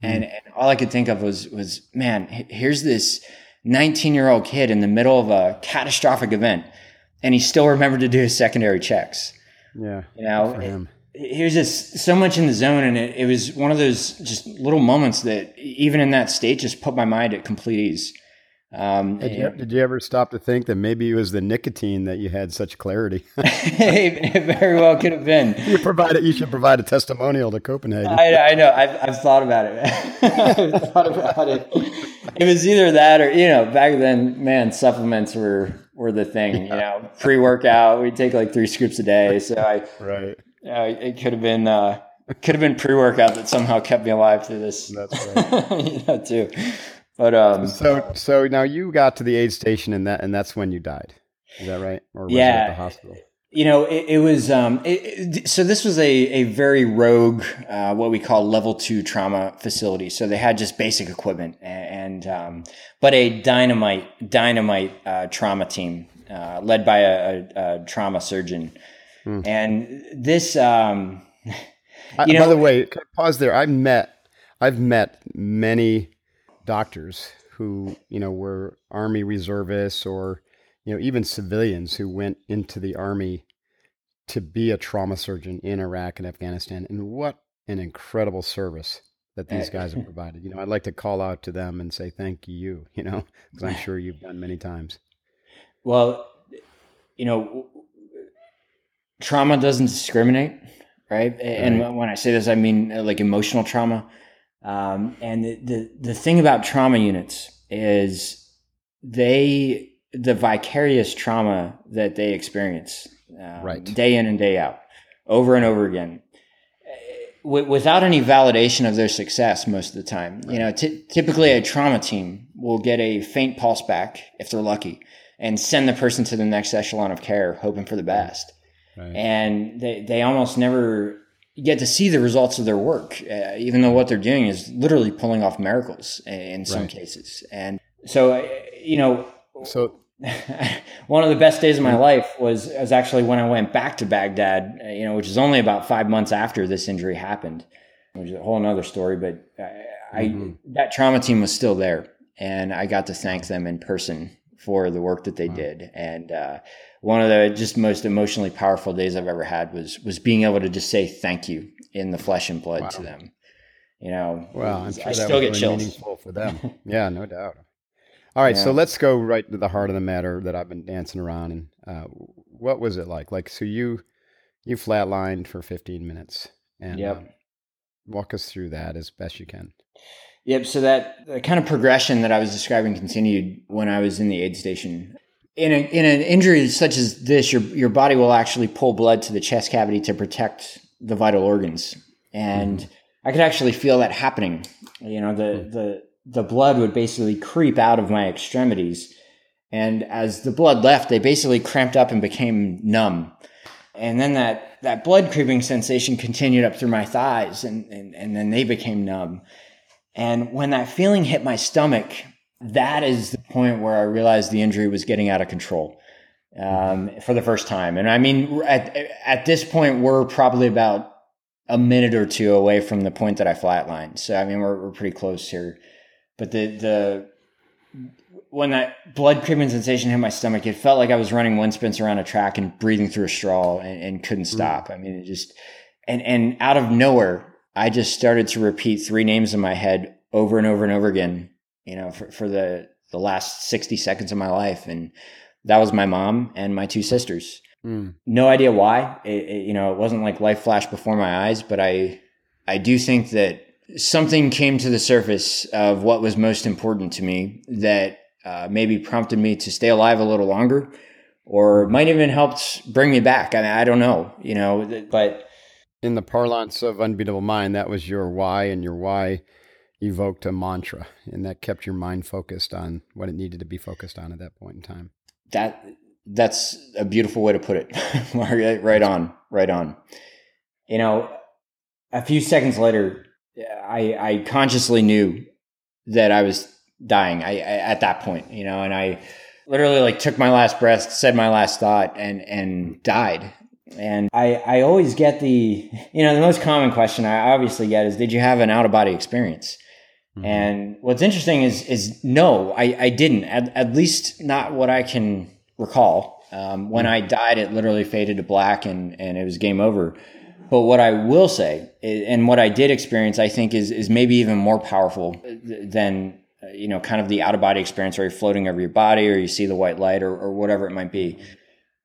and, mm. and all I could think of was was man, here's this 19 year old kid in the middle of a catastrophic event, and he still remembered to do his secondary checks. Yeah, you know, he was just so much in the zone, and it, it was one of those just little moments that even in that state just put my mind at complete ease. Um, did, you, did, you, ever stop to think that maybe it was the nicotine that you had such clarity? it very well could have been. You provide You should provide a testimonial to Copenhagen. I, I know. I've, I've, thought about it. I've thought about it. It was either that or you know, back then, man, supplements were were the thing. Yeah. You know, pre workout, we'd take like three scoops a day. So I right. Yeah, it could have been. Uh, could have been pre workout that somehow kept me alive through this. That's right. you know, too. But um, so so now you got to the aid station and that and that's when you died. Is that right? Or was yeah, it at the hospital? You know, it, it was um, it, it, so this was a a very rogue uh, what we call level two trauma facility. So they had just basic equipment and, and um, but a dynamite dynamite uh, trauma team uh, led by a, a, a trauma surgeon. Mm. And this um, I, by the way, pause there. I've met I've met many doctors who you know were army reservists or you know even civilians who went into the army to be a trauma surgeon in Iraq and Afghanistan, and what an incredible service that these guys have provided. You know, I'd like to call out to them and say thank you. You know, because I'm sure you've done many times. Well, you know, trauma doesn't discriminate, right? right. And when I say this, I mean uh, like emotional trauma. Um, and the, the the thing about trauma units is they the vicarious trauma that they experience um, right. day in and day out, over and over again, w- without any validation of their success most of the time. Right. You know, t- typically a trauma team will get a faint pulse back if they're lucky and send the person to the next echelon of care, hoping for the best. Right. And they, they almost never get to see the results of their work, uh, even though what they're doing is literally pulling off miracles in some right. cases. And so, uh, you know, so one of the best days of my life was was actually when I went back to Baghdad, uh, you know, which is only about five months after this injury happened, which is a whole other story. But I, mm-hmm. I that trauma team was still there, and I got to thank them in person for the work that they wow. did. And uh, one of the just most emotionally powerful days I've ever had was was being able to just say thank you in the flesh and blood wow. to them. You know, well, I'm sure I still get really chills. meaningful for them. yeah, no doubt. All right, yeah. so let's go right to the heart of the matter that I've been dancing around. And uh, what was it like? Like, so you you flatlined for 15 minutes, and yep. um, walk us through that as best you can. Yep. So that the kind of progression that I was describing continued when I was in the aid station. In, a, in an injury such as this, your your body will actually pull blood to the chest cavity to protect the vital organs, and mm. I could actually feel that happening. You know, the mm. the the blood would basically creep out of my extremities. And as the blood left, they basically cramped up and became numb. And then that, that blood creeping sensation continued up through my thighs and, and, and then they became numb. And when that feeling hit my stomach, that is the point where I realized the injury was getting out of control um, for the first time. And I mean, at, at this point, we're probably about a minute or two away from the point that I flatlined. So, I mean, we're, we're pretty close here. But the the when that blood creeping sensation hit my stomach, it felt like I was running one sprints around a track and breathing through a straw and, and couldn't mm. stop. I mean, it just and and out of nowhere, I just started to repeat three names in my head over and over and over again. You know, for for the the last sixty seconds of my life, and that was my mom and my two sisters. Mm. No idea why. It, it, you know, it wasn't like life flashed before my eyes, but I I do think that something came to the surface of what was most important to me that uh, maybe prompted me to stay alive a little longer or might even helped bring me back. I mean, I don't know, you know, but in the parlance of unbeatable mind, that was your why and your why evoked a mantra and that kept your mind focused on what it needed to be focused on at that point in time. That that's a beautiful way to put it. right on, right on. You know, a few seconds later, I, I consciously knew that I was dying I, I, at that point, you know, and I literally like took my last breath, said my last thought and, and died. And I, I always get the, you know, the most common question I obviously get is, did you have an out of body experience? Mm-hmm. And what's interesting is, is no, I, I didn't, at, at least not what I can recall. Um, when mm-hmm. I died, it literally faded to black and, and it was game over. But what I will say, and what I did experience, I think is is maybe even more powerful than you know, kind of the out of body experience where you're floating over your body, or you see the white light, or, or whatever it might be.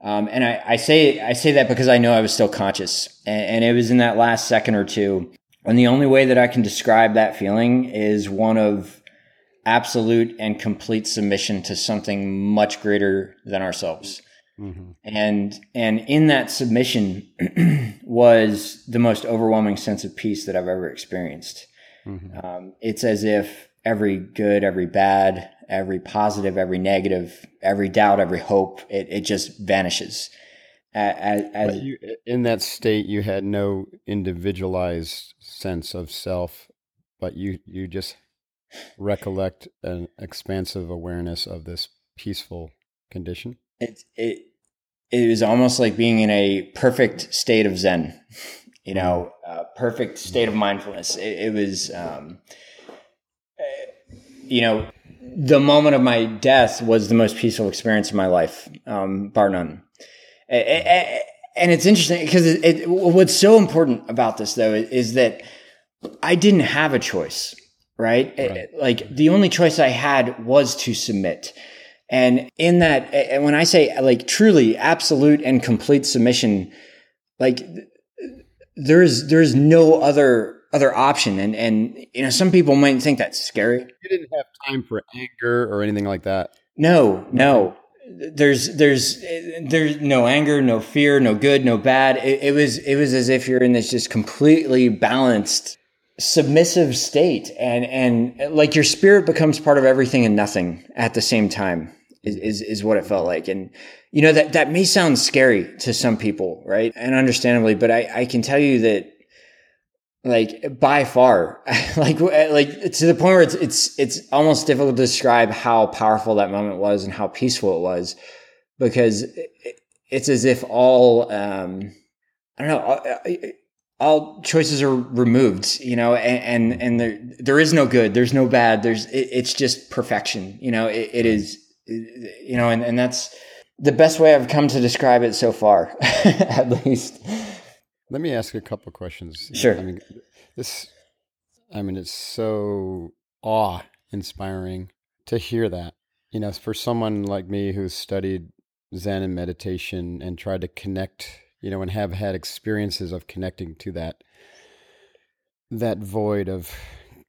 Um, and I, I, say I say that because I know I was still conscious, and, and it was in that last second or two. And the only way that I can describe that feeling is one of absolute and complete submission to something much greater than ourselves. Mm-hmm. And and in that submission was the most overwhelming sense of peace that I've ever experienced. Mm-hmm. Um, it's as if every good, every bad, every positive, every negative, every doubt, every hope, it, it just vanishes. As, as you, in that state, you had no individualized sense of self, but you, you just recollect an expansive awareness of this peaceful condition. It, it, it was almost like being in a perfect state of Zen. you know, uh, perfect state of mindfulness. It, it was, um, uh, you know, the moment of my death was the most peaceful experience of my life, um, bar none. And it's interesting because it, it, what's so important about this though is that I didn't have a choice, right? right? Like the only choice I had was to submit. And in that, and when I say like truly absolute and complete submission, like there's there's no other other option. And and you know, some people might think that's scary. You didn't have time for anger or anything like that. No, no. There's there's there's no anger, no fear, no good, no bad. It, it was it was as if you're in this just completely balanced submissive state and and like your spirit becomes part of everything and nothing at the same time is, is, is what it felt like. And, you know, that, that may sound scary to some people, right? And understandably, but I, I can tell you that like by far, like, eh, like to the point where it's, it's, it's almost difficult to describe how powerful that moment was and how peaceful it was because it's as if all, um, I don't know, all, eh, eh, all choices are removed, you know, and, and, and there, there is no good, there's no bad, there's, it, it's just perfection, you know, it, it is, you know, and, and that's the best way I've come to describe it so far, at least. Let me ask a couple questions. Sure. I mean, this, I mean, it's so awe inspiring to hear that. You know, for someone like me who's studied Zen and meditation and tried to connect, you know, and have had experiences of connecting to that that void of,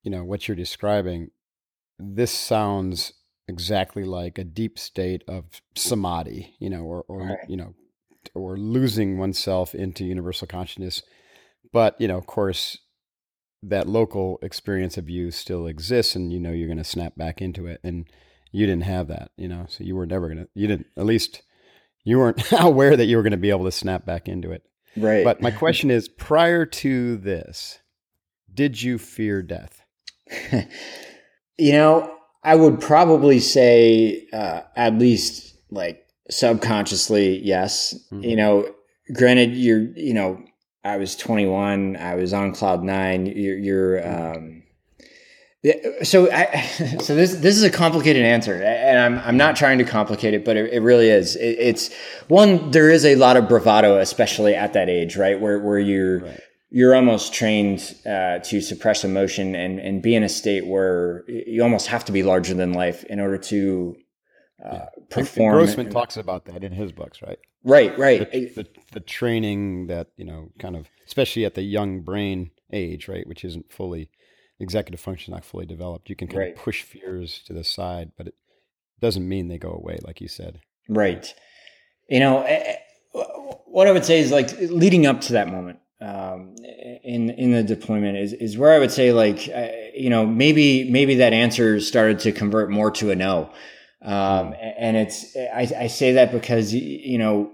you know, what you're describing. This sounds exactly like a deep state of samadhi, you know, or, or right. you know, or losing oneself into universal consciousness. But you know, of course, that local experience of you still exists, and you know you're going to snap back into it. And you didn't have that, you know, so you were never going to. You didn't, at least, you weren't aware that you were going to be able to snap back into it. Right. But my question is, prior to this, did you fear death? you know, I would probably say uh, at least like subconsciously, yes. Mm-hmm. You know, granted, you're you know, I was 21, I was on cloud nine. You're, you're um, so I, so this this is a complicated answer, and I'm I'm not trying to complicate it, but it, it really is. It, it's one there is a lot of bravado, especially at that age, right, where where you're. Right you're almost trained uh, to suppress emotion and, and be in a state where you almost have to be larger than life in order to uh, perform. Grossman talks about that in his books, right? Right, right. The, the, the, training that you know, kind of, especially at the young brain age, right, which isn't fully executive function, not fully developed. You can kind right. of push fears to the side, but it doesn't mean they go away, like you said. Right. You know, eh, eh, what I would say is like leading up to that moment um, in in the deployment is is where I would say like uh, you know maybe maybe that answer started to convert more to a no, um, and it's I, I say that because you know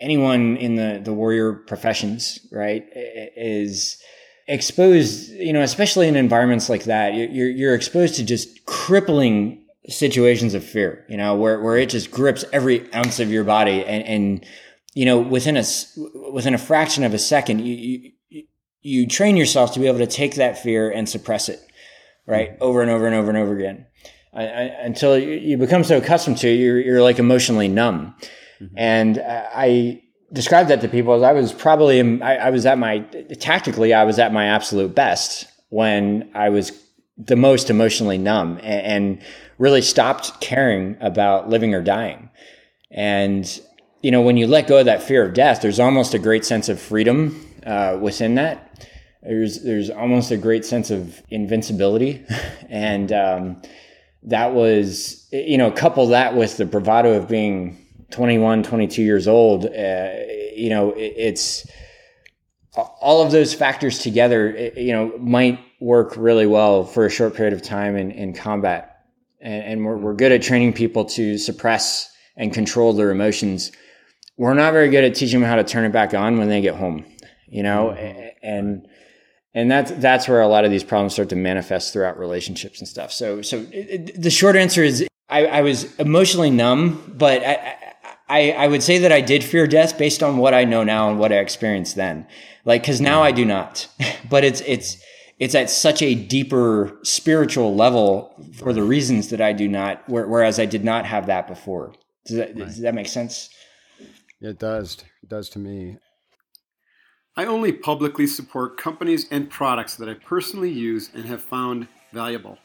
anyone in the the warrior professions right is exposed you know especially in environments like that you're you're exposed to just crippling situations of fear you know where where it just grips every ounce of your body and and you know, within a within a fraction of a second, you you, you train yourself to be able to take that fear and suppress it, right, mm-hmm. over and over and over and over again, I, I, until you become so accustomed to it, you're you're like emotionally numb. Mm-hmm. And I described that to people as I was probably I, I was at my tactically I was at my absolute best when I was the most emotionally numb and, and really stopped caring about living or dying. And you know, when you let go of that fear of death, there's almost a great sense of freedom uh, within that. There's there's almost a great sense of invincibility, and um, that was you know couple that with the bravado of being 21, 22 years old. Uh, you know, it, it's all of those factors together. It, you know, might work really well for a short period of time in, in combat, and, and we're, we're good at training people to suppress and control their emotions we're not very good at teaching them how to turn it back on when they get home, you know, mm-hmm. and and that's that's where a lot of these problems start to manifest throughout relationships and stuff. So so it, it, the short answer is I, I, was emotionally numb, but I, I, I would say that I did fear death based on what I know now and what I experienced then. Like, cause now I do not, but it's, it's, it's at such a deeper spiritual level for the reasons that I do not, whereas I did not have that before. Does that, right. does that make sense? It does. It does to me. I only publicly support companies and products that I personally use and have found valuable.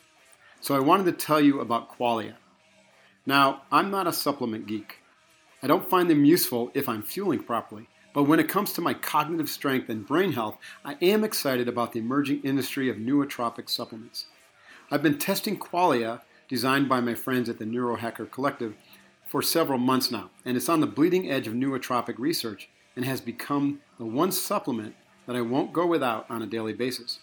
So I wanted to tell you about Qualia. Now, I'm not a supplement geek. I don't find them useful if I'm fueling properly. But when it comes to my cognitive strength and brain health, I am excited about the emerging industry of nootropic supplements. I've been testing Qualia, designed by my friends at the Neurohacker Collective, for several months now, and it's on the bleeding edge of nootropic research and has become the one supplement that I won't go without on a daily basis.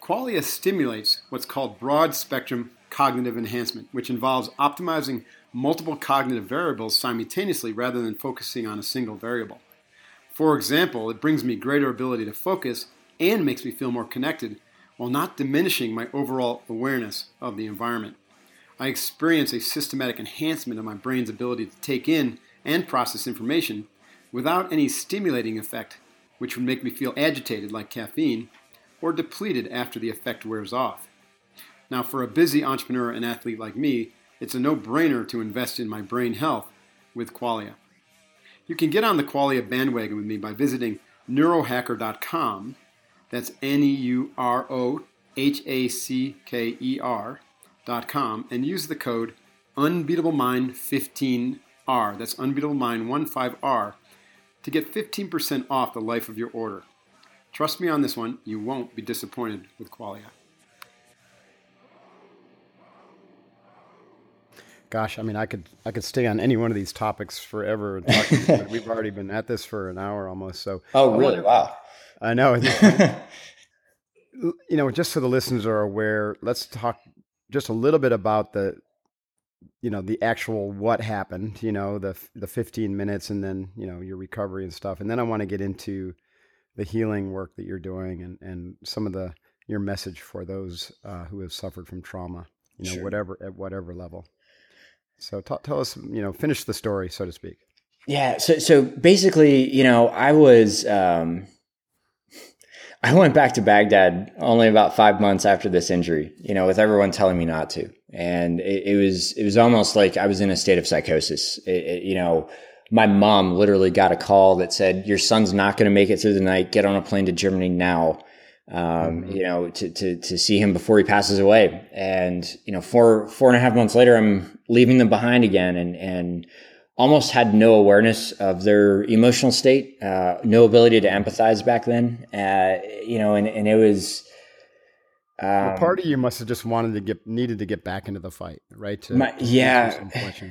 Qualia stimulates what's called broad spectrum cognitive enhancement, which involves optimizing multiple cognitive variables simultaneously rather than focusing on a single variable. For example, it brings me greater ability to focus and makes me feel more connected while not diminishing my overall awareness of the environment. I experience a systematic enhancement of my brain's ability to take in and process information without any stimulating effect, which would make me feel agitated like caffeine or depleted after the effect wears off. Now, for a busy entrepreneur and athlete like me, it's a no brainer to invest in my brain health with Qualia. You can get on the Qualia bandwagon with me by visiting neurohacker.com. That's N E U R O H A C K E R.com and use the code UnbeatableMind15R. That's Unbeatable Mind 15R to get 15% off the life of your order. Trust me on this one, you won't be disappointed with Qualia. Gosh, I mean, I could I could stay on any one of these topics forever. Talking, we've already been at this for an hour almost. So, oh, really? Wow. I know. you know, just so the listeners are aware, let's talk just a little bit about the, you know, the actual what happened. You know, the the 15 minutes, and then you know your recovery and stuff, and then I want to get into the healing work that you're doing and and some of the your message for those uh, who have suffered from trauma. You know, sure. whatever at whatever level. So t- tell us, you know, finish the story, so to speak. Yeah. So, so basically, you know, I was, um, I went back to Baghdad only about five months after this injury, you know, with everyone telling me not to. And it, it was, it was almost like I was in a state of psychosis. It, it, you know, my mom literally got a call that said, your son's not going to make it through the night. Get on a plane to Germany now um, mm-hmm. you know, to, to, to see him before he passes away. And, you know, four, four and a half months later, I'm leaving them behind again and, and almost had no awareness of their emotional state, uh, no ability to empathize back then. Uh, you know, and, and it was, um, well, part of you must have just wanted to get needed to get back into the fight, right? To, my, yeah.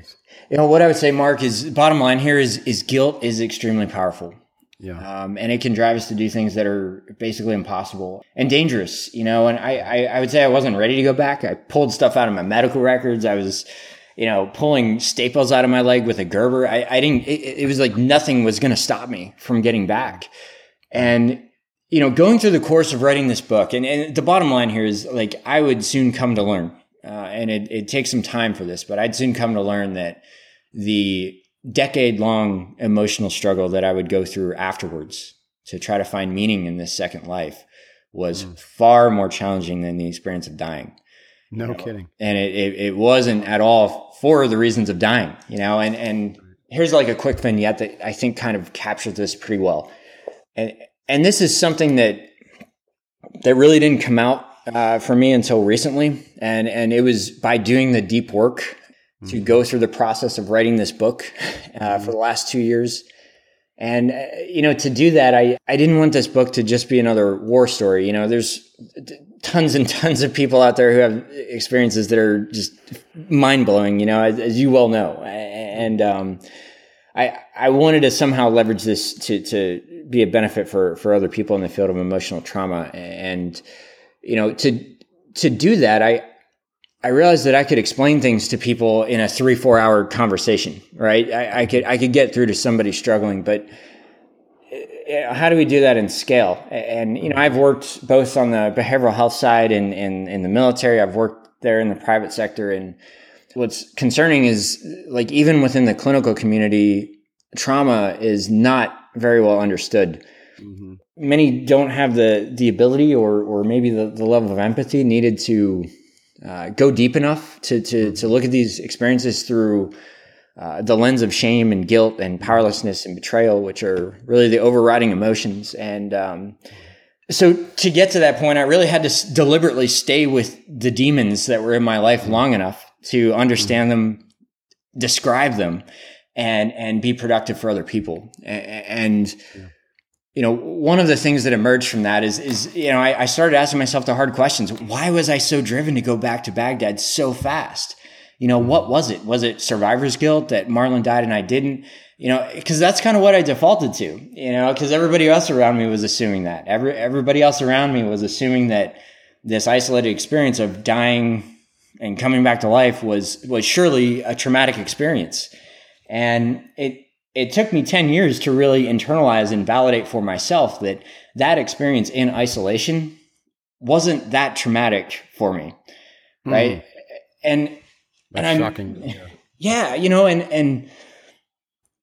You know what I would say, Mark, is bottom line here is is guilt is extremely powerful. Yeah. Um, and it can drive us to do things that are basically impossible and dangerous, you know. And I, I, I, would say I wasn't ready to go back. I pulled stuff out of my medical records. I was, you know, pulling staples out of my leg with a Gerber. I, I didn't, it, it was like nothing was going to stop me from getting back. And, you know, going through the course of writing this book, and, and the bottom line here is like, I would soon come to learn, uh, and it, it takes some time for this, but I'd soon come to learn that the decade long emotional struggle that I would go through afterwards to try to find meaning in this second life was mm. far more challenging than the experience of dying. No you know? kidding. And it, it, it, wasn't at all for the reasons of dying, you know, and, and here's like a quick vignette that I think kind of captures this pretty well. And, and this is something that, that really didn't come out uh, for me until recently. And, and it was by doing the deep work to go through the process of writing this book uh, for the last two years. And, uh, you know, to do that, I, I didn't want this book to just be another war story. You know, there's tons and tons of people out there who have experiences that are just mind blowing, you know, as, as, you well know. And, um, I, I wanted to somehow leverage this to, to be a benefit for, for other people in the field of emotional trauma. And, you know, to, to do that, I, I realized that I could explain things to people in a three, four hour conversation, right? I, I could, I could get through to somebody struggling, but uh, how do we do that in scale? And, you know, I've worked both on the behavioral health side and in, in the military. I've worked there in the private sector. And what's concerning is like even within the clinical community, trauma is not very well understood. Mm-hmm. Many don't have the the ability or or maybe the, the level of empathy needed to uh, go deep enough to to to look at these experiences through uh, the lens of shame and guilt and powerlessness and betrayal, which are really the overriding emotions. And um, so to get to that point, I really had to deliberately stay with the demons that were in my life long enough to understand them, describe them, and and be productive for other people. And yeah. You know, one of the things that emerged from that is is you know I, I started asking myself the hard questions. Why was I so driven to go back to Baghdad so fast? You know, what was it? Was it survivor's guilt that Marlon died and I didn't? You know, because that's kind of what I defaulted to. You know, because everybody else around me was assuming that. Every everybody else around me was assuming that this isolated experience of dying and coming back to life was was surely a traumatic experience. And it it took me 10 years to really internalize and validate for myself that that experience in isolation wasn't that traumatic for me. Right. Mm. And, That's and shocking. Yeah. you know, and, and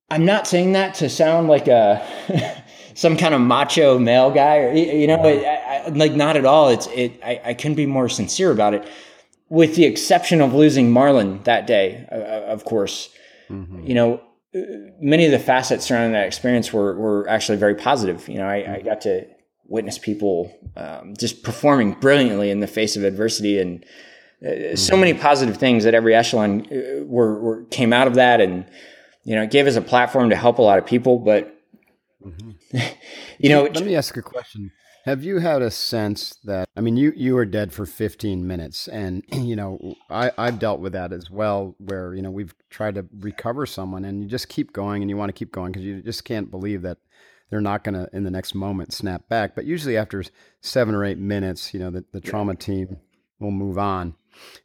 I'm not saying that to sound like a, some kind of macho male guy or, you know, it, I, I, like not at all. It's, it, I, I couldn't be more sincere about it with the exception of losing Marlon that day, uh, of course. Mm-hmm. You know, many of the facets surrounding that experience were, were actually very positive. You know, I, I got to witness people um, just performing brilliantly in the face of adversity and uh, so many mm-hmm. positive things at every echelon uh, were, were, came out of that. And, you know, it gave us a platform to help a lot of people, but mm-hmm. you know, let me ask a question. Have you had a sense that I mean you you were dead for 15 minutes and you know I I've dealt with that as well where you know we've tried to recover someone and you just keep going and you want to keep going because you just can't believe that they're not going to in the next moment snap back but usually after 7 or 8 minutes you know the, the trauma team will move on.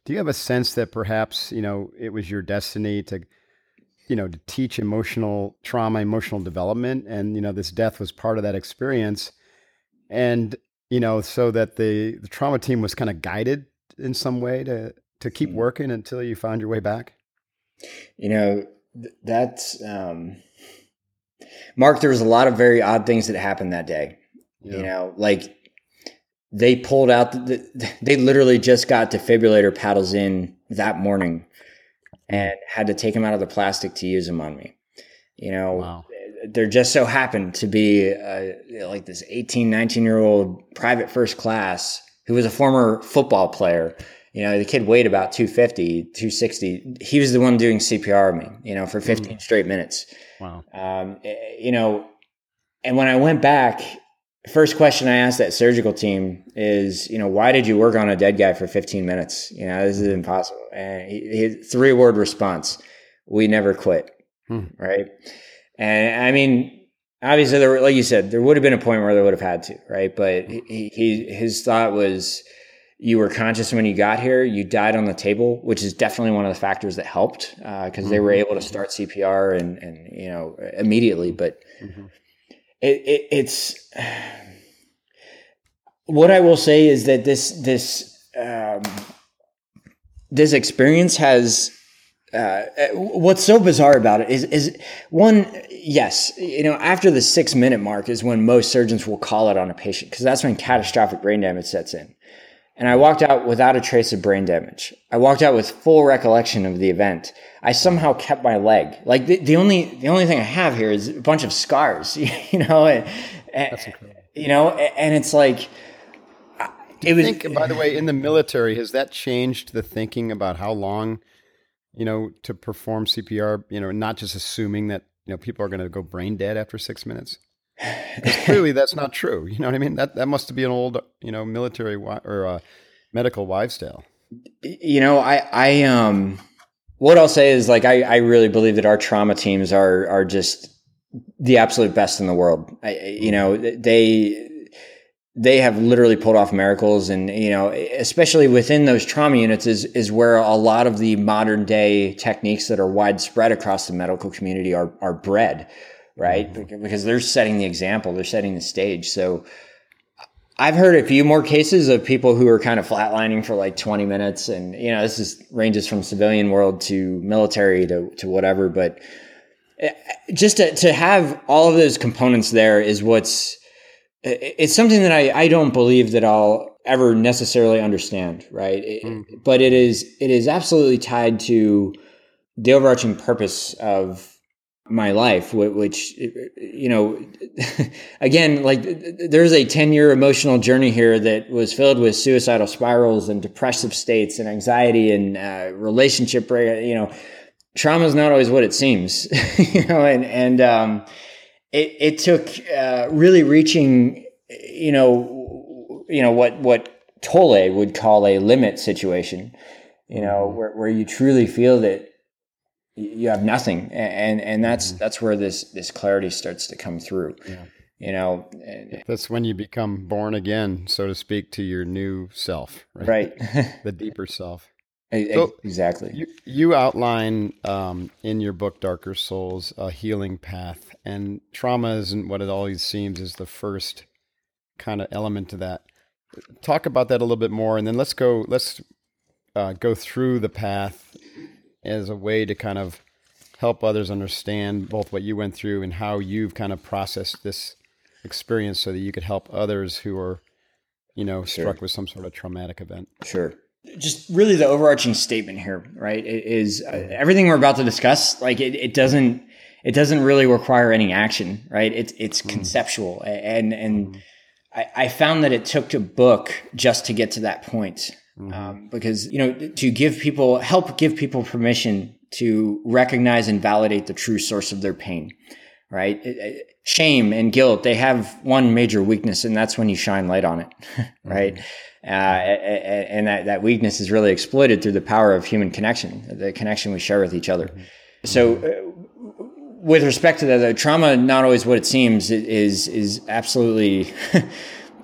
Do you have a sense that perhaps you know it was your destiny to you know to teach emotional trauma emotional development and you know this death was part of that experience and you know, so that the the trauma team was kind of guided in some way to to keep mm. working until you found your way back. You know, that's um, Mark. There was a lot of very odd things that happened that day. Yeah. You know, like they pulled out. The, they literally just got defibrillator paddles in that morning, and had to take them out of the plastic to use them on me. You know, wow there just so happened to be uh, like this 18, 19 year old private first class who was a former football player. You know, the kid weighed about 250, 260. He was the one doing CPR on me, you know, for 15 mm. straight minutes. Wow. Um, eh, you know, and when I went back, first question I asked that surgical team is, you know, why did you work on a dead guy for 15 minutes? You know, this is impossible. And he, he three word response: We never quit. Hmm. Right. And I mean, obviously, there, like you said, there would have been a point where they would have had to, right? But he, he his thought was, you were conscious when you got here. You died on the table, which is definitely one of the factors that helped because uh, mm-hmm. they were mm-hmm. able to start CPR and and you know immediately. But mm-hmm. it, it, it's what I will say is that this this um, this experience has uh, what's so bizarre about it is is one yes you know after the six minute mark is when most surgeons will call it on a patient because that's when catastrophic brain damage sets in. And i walked out without a trace of brain damage. I walked out with full recollection of the event. I somehow kept my leg. Like the, the only the only thing i have here is a bunch of scars you know? And, and you know and it's like it was, think, by the way, in the military, has that changed the thinking about how long you know, to perform CPR, you know, not just assuming that, you know, people are going to go brain dead after six minutes. clearly that's not true. You know what I mean? That, that must be an old, you know, military or uh, medical wives tale. You know, I, I, um, what I'll say is like, I, I really believe that our trauma teams are, are just the absolute best in the world. I, you know, they, they have literally pulled off miracles and you know especially within those trauma units is is where a lot of the modern day techniques that are widespread across the medical community are are bred right mm-hmm. because they're setting the example they're setting the stage so I've heard a few more cases of people who are kind of flatlining for like 20 minutes. And, you know, this is ranges from civilian world to military to, to whatever. But eh, just to, to have all of those components there is what's, it's something that I, I don't believe that I'll ever necessarily understand. Right. Mm-hmm. But it is, it is absolutely tied to the overarching purpose of my life, which, you know, again, like there's a 10 year emotional journey here that was filled with suicidal spirals and depressive states and anxiety and uh, relationship, you know, trauma is not always what it seems, you know, and, and, um, it, it took, uh, really reaching, you know, you know, what, what Tolle would call a limit situation, you know, mm-hmm. where, where you truly feel that, you have nothing and and that's mm-hmm. that's where this this clarity starts to come through yeah. you know that's when you become born again so to speak to your new self right, right. the deeper self so exactly. you, you outline um, in your book darker souls a healing path and trauma isn't what it always seems is the first kind of element to that. Talk about that a little bit more and then let's go let's uh, go through the path as a way to kind of help others understand both what you went through and how you've kind of processed this experience so that you could help others who are you know struck sure. with some sort of traumatic event. Sure just really the overarching statement here right is uh, everything we're about to discuss like it, it doesn't it doesn't really require any action right it's it's mm. conceptual and and mm. I, I found that it took a book just to get to that point Mm-hmm. Um, because you know to give people help give people permission to recognize and validate the true source of their pain right shame and guilt they have one major weakness and that's when you shine light on it right mm-hmm. Uh, and that, that weakness is really exploited through the power of human connection the connection we share with each other so uh, with respect to that trauma not always what it seems is is absolutely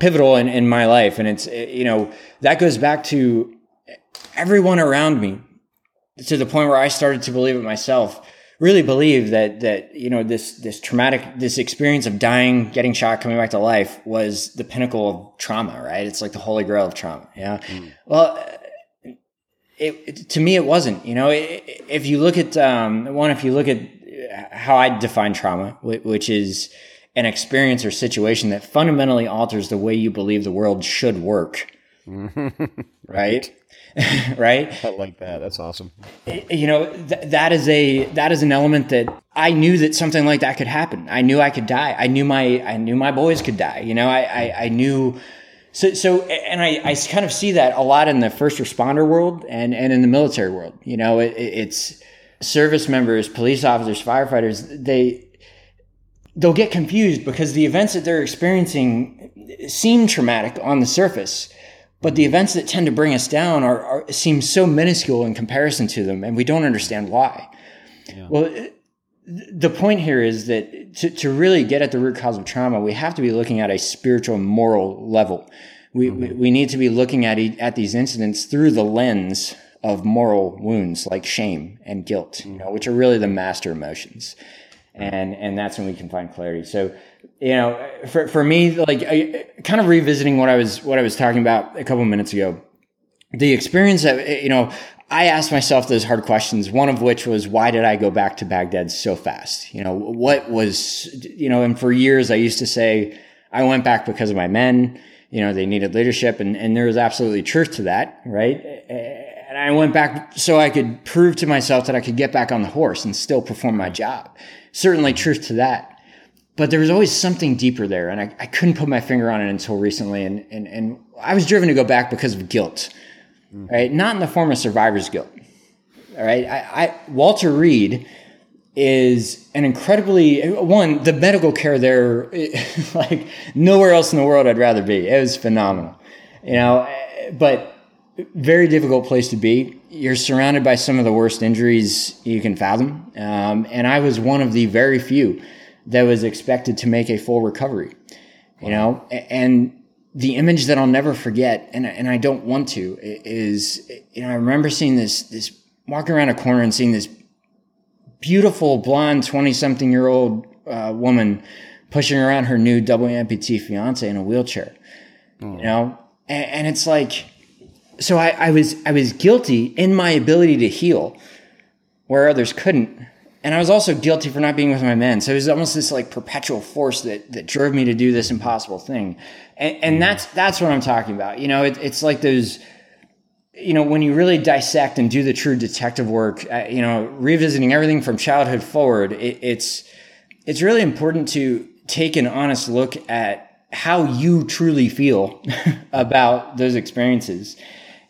pivotal in, in my life. And it's, you know, that goes back to everyone around me to the point where I started to believe it myself. Really believe that that you know this this traumatic this experience of dying, getting shot, coming back to life was the pinnacle of trauma, right? It's like the holy grail of trauma. Yeah. Mm. Well, it, it, to me it wasn't. You know, it, if you look at um, one, if you look at how I define trauma, which is an experience or situation that fundamentally alters the way you believe the world should work. Mm-hmm. right? right? I like that. That's awesome. You know, th- that is a that is an element that I knew that something like that could happen. I knew I could die. I knew my I knew my boys could die. You know, I I, I knew so so and I, I kind of see that a lot in the first responder world and and in the military world. You know, it, it's service members, police officers, firefighters, they they'll get confused because the events that they're experiencing seem traumatic on the surface, but the events that tend to bring us down are, are seem so minuscule in comparison to them, and we don't understand why. Yeah. Well, the point here is that to, to really get at the root cause of trauma, we have to be looking at a spiritual, moral level. We, mm-hmm. we, we need to be looking at at these incidents through the lens of moral wounds like shame and guilt, you know, which are really the master emotions and and that's when we can find clarity. So, you know, for for me, like I, kind of revisiting what I was what I was talking about a couple minutes ago, the experience that you know. I asked myself those hard questions, one of which was, why did I go back to Baghdad so fast? You know, what was, you know, and for years I used to say, I went back because of my men, you know, they needed leadership and, and there was absolutely truth to that, right? And I went back so I could prove to myself that I could get back on the horse and still perform my job certainly truth to that. But there was always something deeper there, and I, I couldn't put my finger on it until recently. And, and, and I was driven to go back because of guilt, mm. right? Not in the form of survivor's guilt. All right. I, I, Walter Reed is an incredibly one the medical care there like nowhere else in the world I'd rather be. It was phenomenal, you know. But very difficult place to be. You're surrounded by some of the worst injuries you can fathom. Um, and I was one of the very few that was expected to make a full recovery, you know, and the image that I'll never forget, and, and I don't want to, is, you know, I remember seeing this, this walking around a corner and seeing this beautiful blonde 20 something year old uh, woman pushing around her new double amputee fiance in a wheelchair mm. you know, and, and, it's like, so I, I was I was guilty in my ability to heal, where others couldn't, and I was also guilty for not being with my men. So it was almost this like perpetual force that that drove me to do this impossible thing, and, and that's that's what I'm talking about. You know, it, it's like those you know, when you really dissect and do the true detective work, uh, you know, revisiting everything from childhood forward, it, it's it's really important to take an honest look at how you truly feel about those experiences.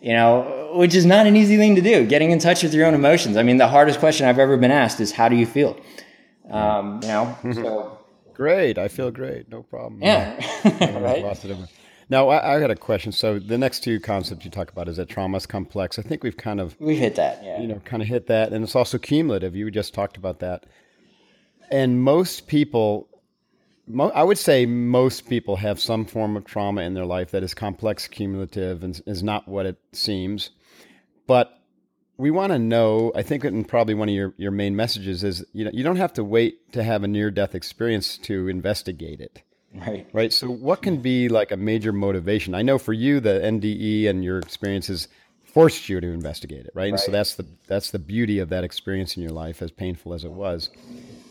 You know, which is not an easy thing to do. Getting in touch with your own emotions. I mean, the hardest question I've ever been asked is, "How do you feel?" Um, you know, so great. I feel great. No problem. Yeah, right. Now, I, I, got a question. So the next two concepts you talk about is that trauma is complex. I think we've kind of we've hit that, yeah. You know, kind of hit that, and it's also cumulative. You just talked about that, and most people, mo- I would say, most people have some form of trauma in their life that is complex, cumulative, and is not what it seems. But we want to know. I think, and probably one of your your main messages is, you know, you don't have to wait to have a near death experience to investigate it Right. Right. So, what can be like a major motivation? I know for you, the NDE and your experiences forced you to investigate it, right? right? And so that's the that's the beauty of that experience in your life, as painful as it was.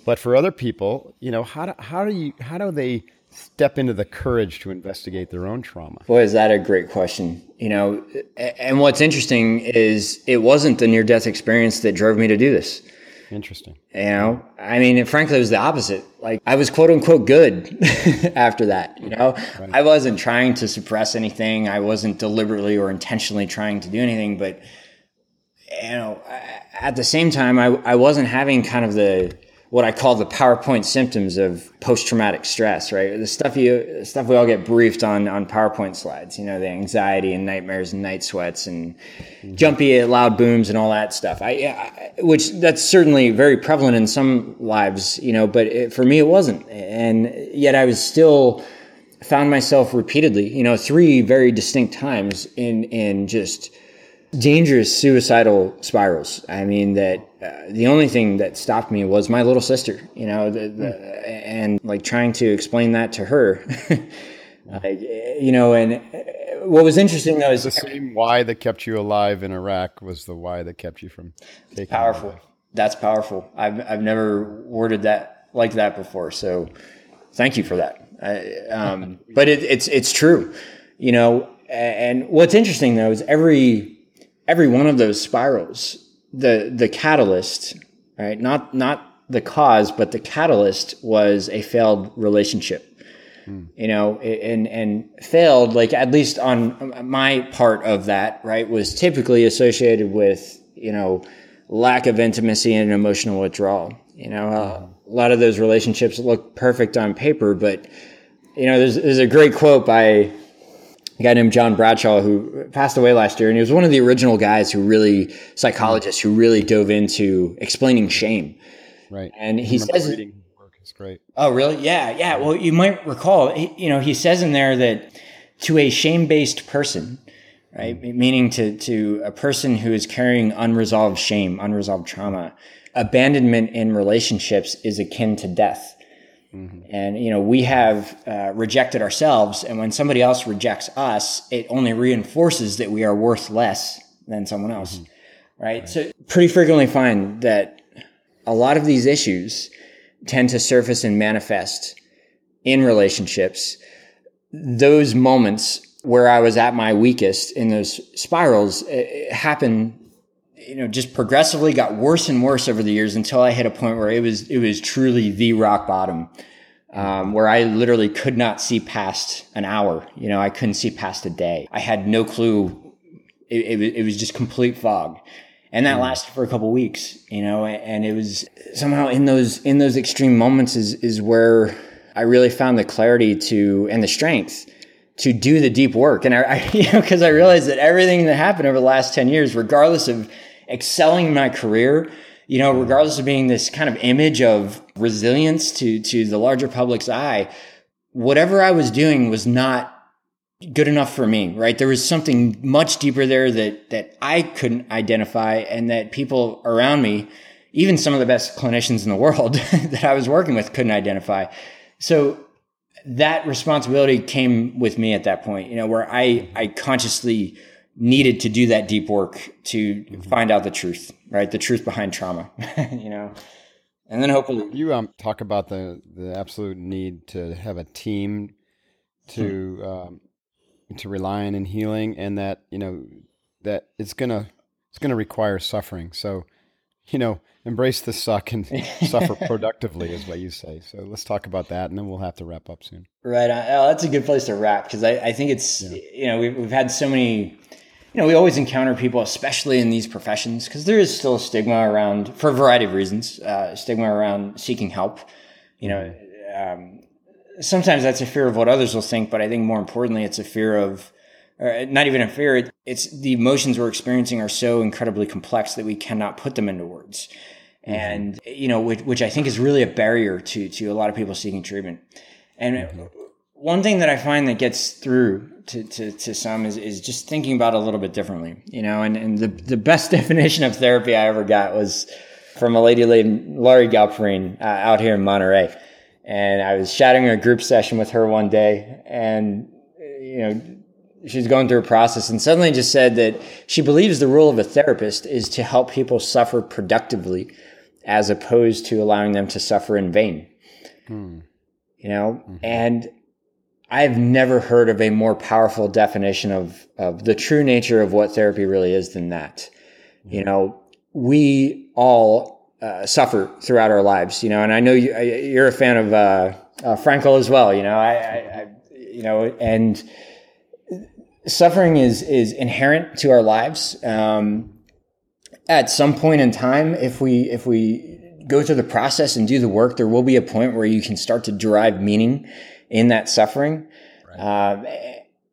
But for other people, you know, how do, how do you how do they step into the courage to investigate their own trauma? Boy, is that a great question. You know, and what's interesting is it wasn't the near death experience that drove me to do this. Interesting. You know, I mean, frankly, it was the opposite. Like I was quote unquote good after that. You know, right. I wasn't trying to suppress anything. I wasn't deliberately or intentionally trying to do anything. But you know, at the same time, I I wasn't having kind of the what I call the PowerPoint symptoms of post-traumatic stress, right? The stuff you, stuff we all get briefed on on PowerPoint slides. You know, the anxiety and nightmares and night sweats and mm-hmm. jumpy loud booms and all that stuff. I, I, which that's certainly very prevalent in some lives, you know, but it, for me it wasn't, and yet I was still found myself repeatedly, you know, three very distinct times in in just dangerous suicidal spirals. I mean, that uh, the only thing that stopped me was my little sister, you know, the, the, and like trying to explain that to her. like, you know, and uh, what was interesting though is the same why that kept you alive in Iraq was the why that kept you from taking powerful. That's powerful. I've I've never worded that like that before. So thank you for that. I, um, but it, it's it's true, you know. And what's interesting though is every every one of those spirals, the the catalyst, right? Not not the cause, but the catalyst was a failed relationship. Hmm. You know, and and failed like at least on my part of that, right, was typically associated with you know lack of intimacy and emotional withdrawal. You know, uh, a lot of those relationships look perfect on paper, but you know, there's there's a great quote by a guy named John Bradshaw who passed away last year, and he was one of the original guys who really psychologists who really dove into explaining shame. Right, and he says reading work is great. Oh, really? Yeah, yeah. Well, you might recall, you know, he says in there that to a shame-based person, right, mm-hmm. meaning to to a person who is carrying unresolved shame, unresolved trauma, abandonment in relationships is akin to death. Mm-hmm. And you know we have uh, rejected ourselves, and when somebody else rejects us, it only reinforces that we are worth less than someone else, mm-hmm. right? right? So pretty frequently find that a lot of these issues tend to surface and manifest in relationships. Those moments where I was at my weakest in those spirals happen you know just progressively got worse and worse over the years until I hit a point where it was it was truly the rock bottom, um, where I literally could not see past an hour. You know, I couldn't see past a day. I had no clue. It, it, it was just complete fog, and that mm. lasted for a couple weeks. You know, and it was somehow in those in those extreme moments is is where I really found the clarity to and the strength to do the deep work. And I, I you know, because I realized that everything that happened over the last 10 years, regardless of excelling in my career, you know, regardless of being this kind of image of resilience to, to the larger public's eye, whatever I was doing was not good enough for me, right? There was something much deeper there that, that I couldn't identify and that people around me, even some of the best clinicians in the world that I was working with couldn't identify. So that responsibility came with me at that point, you know, where I, I consciously needed to do that deep work to find out the truth, right? The truth behind trauma, you know, and then hopefully you um, talk about the, the absolute need to have a team to, hmm. um, to rely on in healing and that, you know, that it's going to, it's to require suffering. So, you know, embrace the suck and suffer productively is what you say. So let's talk about that, and then we'll have to wrap up soon. Right. Oh, that's a good place to wrap because I, I, think it's yeah. you know we've, we've had so many. You know, we always encounter people, especially in these professions, because there is still a stigma around, for a variety of reasons, uh, stigma around seeking help. You know, um, sometimes that's a fear of what others will think, but I think more importantly, it's a fear of or not even a fear. It, it's the emotions we're experiencing are so incredibly complex that we cannot put them into words. Mm-hmm. And, you know, which, which, I think is really a barrier to, to a lot of people seeking treatment. And mm-hmm. One thing that I find that gets through to, to, to some is, is just thinking about it a little bit differently, you know, and, and the, the best definition of therapy I ever got was from a lady named Laurie Galperine uh, out here in Monterey. And I was shadowing a group session with her one day and, you know, she's going through a process and suddenly just said that she believes the role of a therapist is to help people suffer productively as opposed to allowing them to suffer in vain. Hmm. You know, mm-hmm. and I've never heard of a more powerful definition of, of the true nature of what therapy really is than that. Mm-hmm. You know, we all uh, suffer throughout our lives, you know, and I know you, you're a fan of uh, uh, Frankl as well, you know, I, I, I you know, and suffering is is inherent to our lives. Um, at some point in time, if we if we go through the process and do the work, there will be a point where you can start to derive meaning in that suffering, right. uh,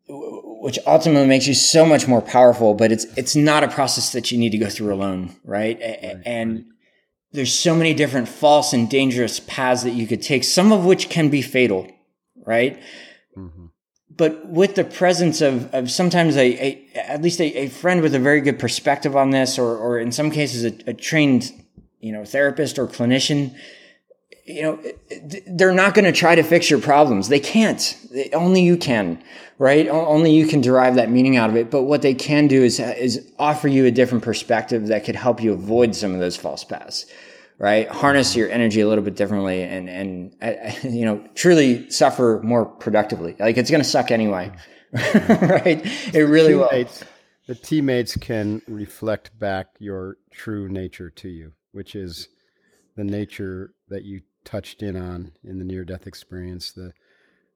which ultimately makes you so much more powerful. But it's it's not a process that you need to go through alone, right? right. And there's so many different false and dangerous paths that you could take, some of which can be fatal, right? Mm-hmm but with the presence of, of sometimes a, a at least a, a, friend with a very good perspective on this, or, or in some cases a, a trained, you know, therapist or clinician, you know, they're not going to try to fix your problems. They can't. Only you can, right? Only you can derive that meaning out of it. But what they can do is, is offer you a different perspective that could help you avoid some of those false paths right? Harness your energy a little bit differently and, and, uh, you know, truly suffer more productively. Like it's going to suck anyway, right? It really teammates, will. The teammates can reflect back your true nature to you, which is the nature that you touched in on in the near death experience, the,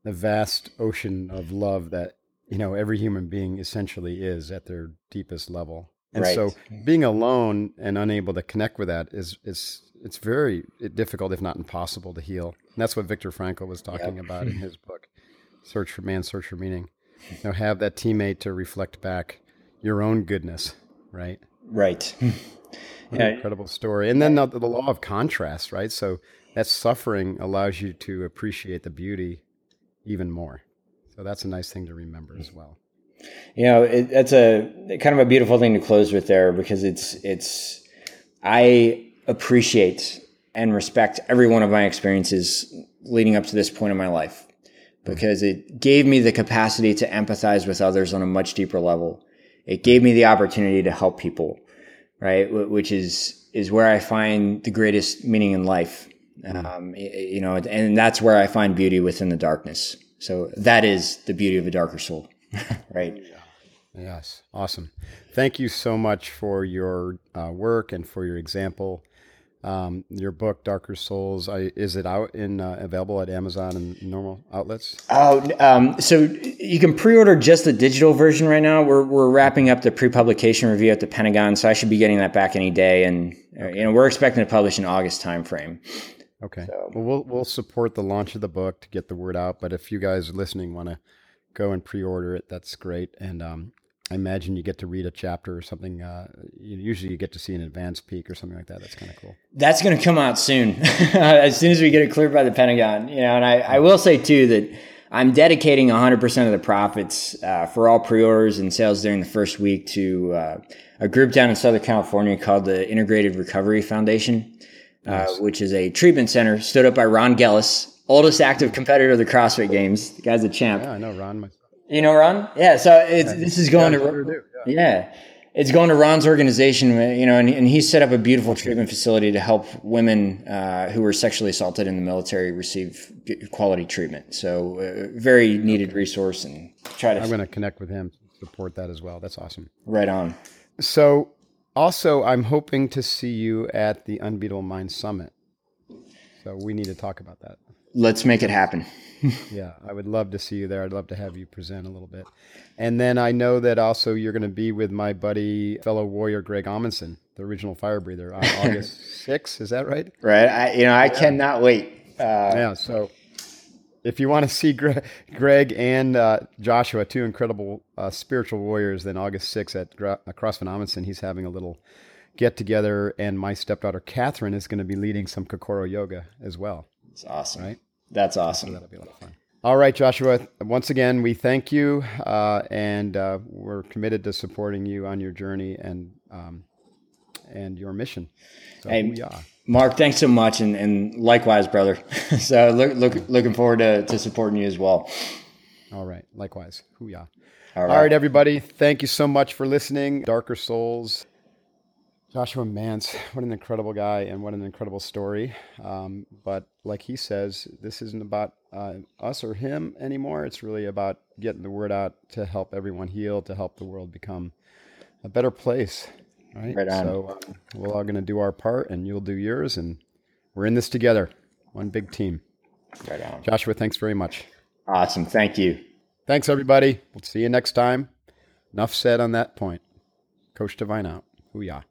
the vast ocean of love that, you know, every human being essentially is at their deepest level. And right. so being alone and unable to connect with that is, is it's very difficult, if not impossible, to heal. And that's what Viktor Frankl was talking yep. about in his book, Search for Man, Search for Meaning. You know, have that teammate to reflect back your own goodness, right? Right. yeah. incredible story. And then the, the law of contrast, right? So that suffering allows you to appreciate the beauty even more. So that's a nice thing to remember as well. You know, it, that's a kind of a beautiful thing to close with there because it's it's I appreciate and respect every one of my experiences leading up to this point in my life because it gave me the capacity to empathize with others on a much deeper level. It gave me the opportunity to help people, right? Which is, is where I find the greatest meaning in life. Um, you know, and that's where I find beauty within the darkness. So that is the beauty of a darker soul, right? Yes. Awesome. Thank you so much for your uh, work and for your example um, your book, Darker Souls, I, is it out in uh, available at Amazon and normal outlets? Oh, um, so you can pre-order just the digital version right now. We're we're wrapping up the pre-publication review at the Pentagon, so I should be getting that back any day. And uh, okay. you know, we're expecting to publish in August timeframe. Okay. So. Well, we'll we'll support the launch of the book to get the word out. But if you guys listening want to go and pre-order it, that's great. And um, I imagine you get to read a chapter or something. Uh, usually, you get to see an advanced peek or something like that. That's kind of cool. That's going to come out soon, as soon as we get it cleared by the Pentagon. You know, and I, I will say too that I'm dedicating 100% of the profits uh, for all pre-orders and sales during the first week to uh, a group down in Southern California called the Integrated Recovery Foundation, uh, which is a treatment center stood up by Ron Gellis oldest active competitor of the CrossFit Games. The guy's a champ. Yeah, I know Ron. You know Ron? Yeah. So it's, this is going to yeah. yeah. It's going to Ron's organization, you know, and, and he set up a beautiful treatment facility to help women uh, who were sexually assaulted in the military receive quality treatment. So, uh, very needed resource, and try to. I'm going to connect with him, support that as well. That's awesome. Right on. So, also, I'm hoping to see you at the Unbeatable Mind Summit. So we need to talk about that. Let's make it happen. yeah, I would love to see you there. I'd love to have you present a little bit. And then I know that also you're going to be with my buddy, fellow warrior Greg Amundson, the original fire breather, on August 6th. Is that right? Right. I, you know, I cannot wait. Uh, yeah. So if you want to see Greg, Greg and uh, Joshua, two incredible uh, spiritual warriors, then August 6th at Gra- CrossFit Amundson, he's having a little get together, and my stepdaughter Catherine is going to be leading some Kokoro yoga as well. It's awesome, right? That's awesome. So that'll be a lot of fun. All right, Joshua. Once again, we thank you, uh, and uh, we're committed to supporting you on your journey and um, and your mission. So hey, Mark, thanks so much, and, and likewise, brother. so look, look, looking forward to, to supporting you as well. All right, likewise. Hoo-yah. All right. All right, everybody. Thank you so much for listening. Darker Souls. Joshua Mantz, what an incredible guy and what an incredible story. Um, but like he says, this isn't about uh, us or him anymore. It's really about getting the word out to help everyone heal, to help the world become a better place. Right. right so uh, we're all going to do our part, and you'll do yours, and we're in this together. One big team. Right on. Joshua, thanks very much. Awesome. Thank you. Thanks, everybody. We'll see you next time. Enough said on that point. Coach Divine out. Hoo-yah.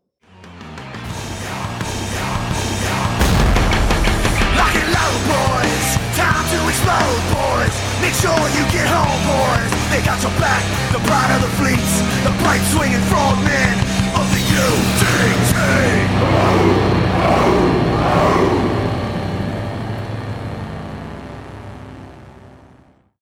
boys. Time to explode, boys. Make sure you get home, boys. They got your back, the pride of the fleets, the bright swinging frogmen of the UDT.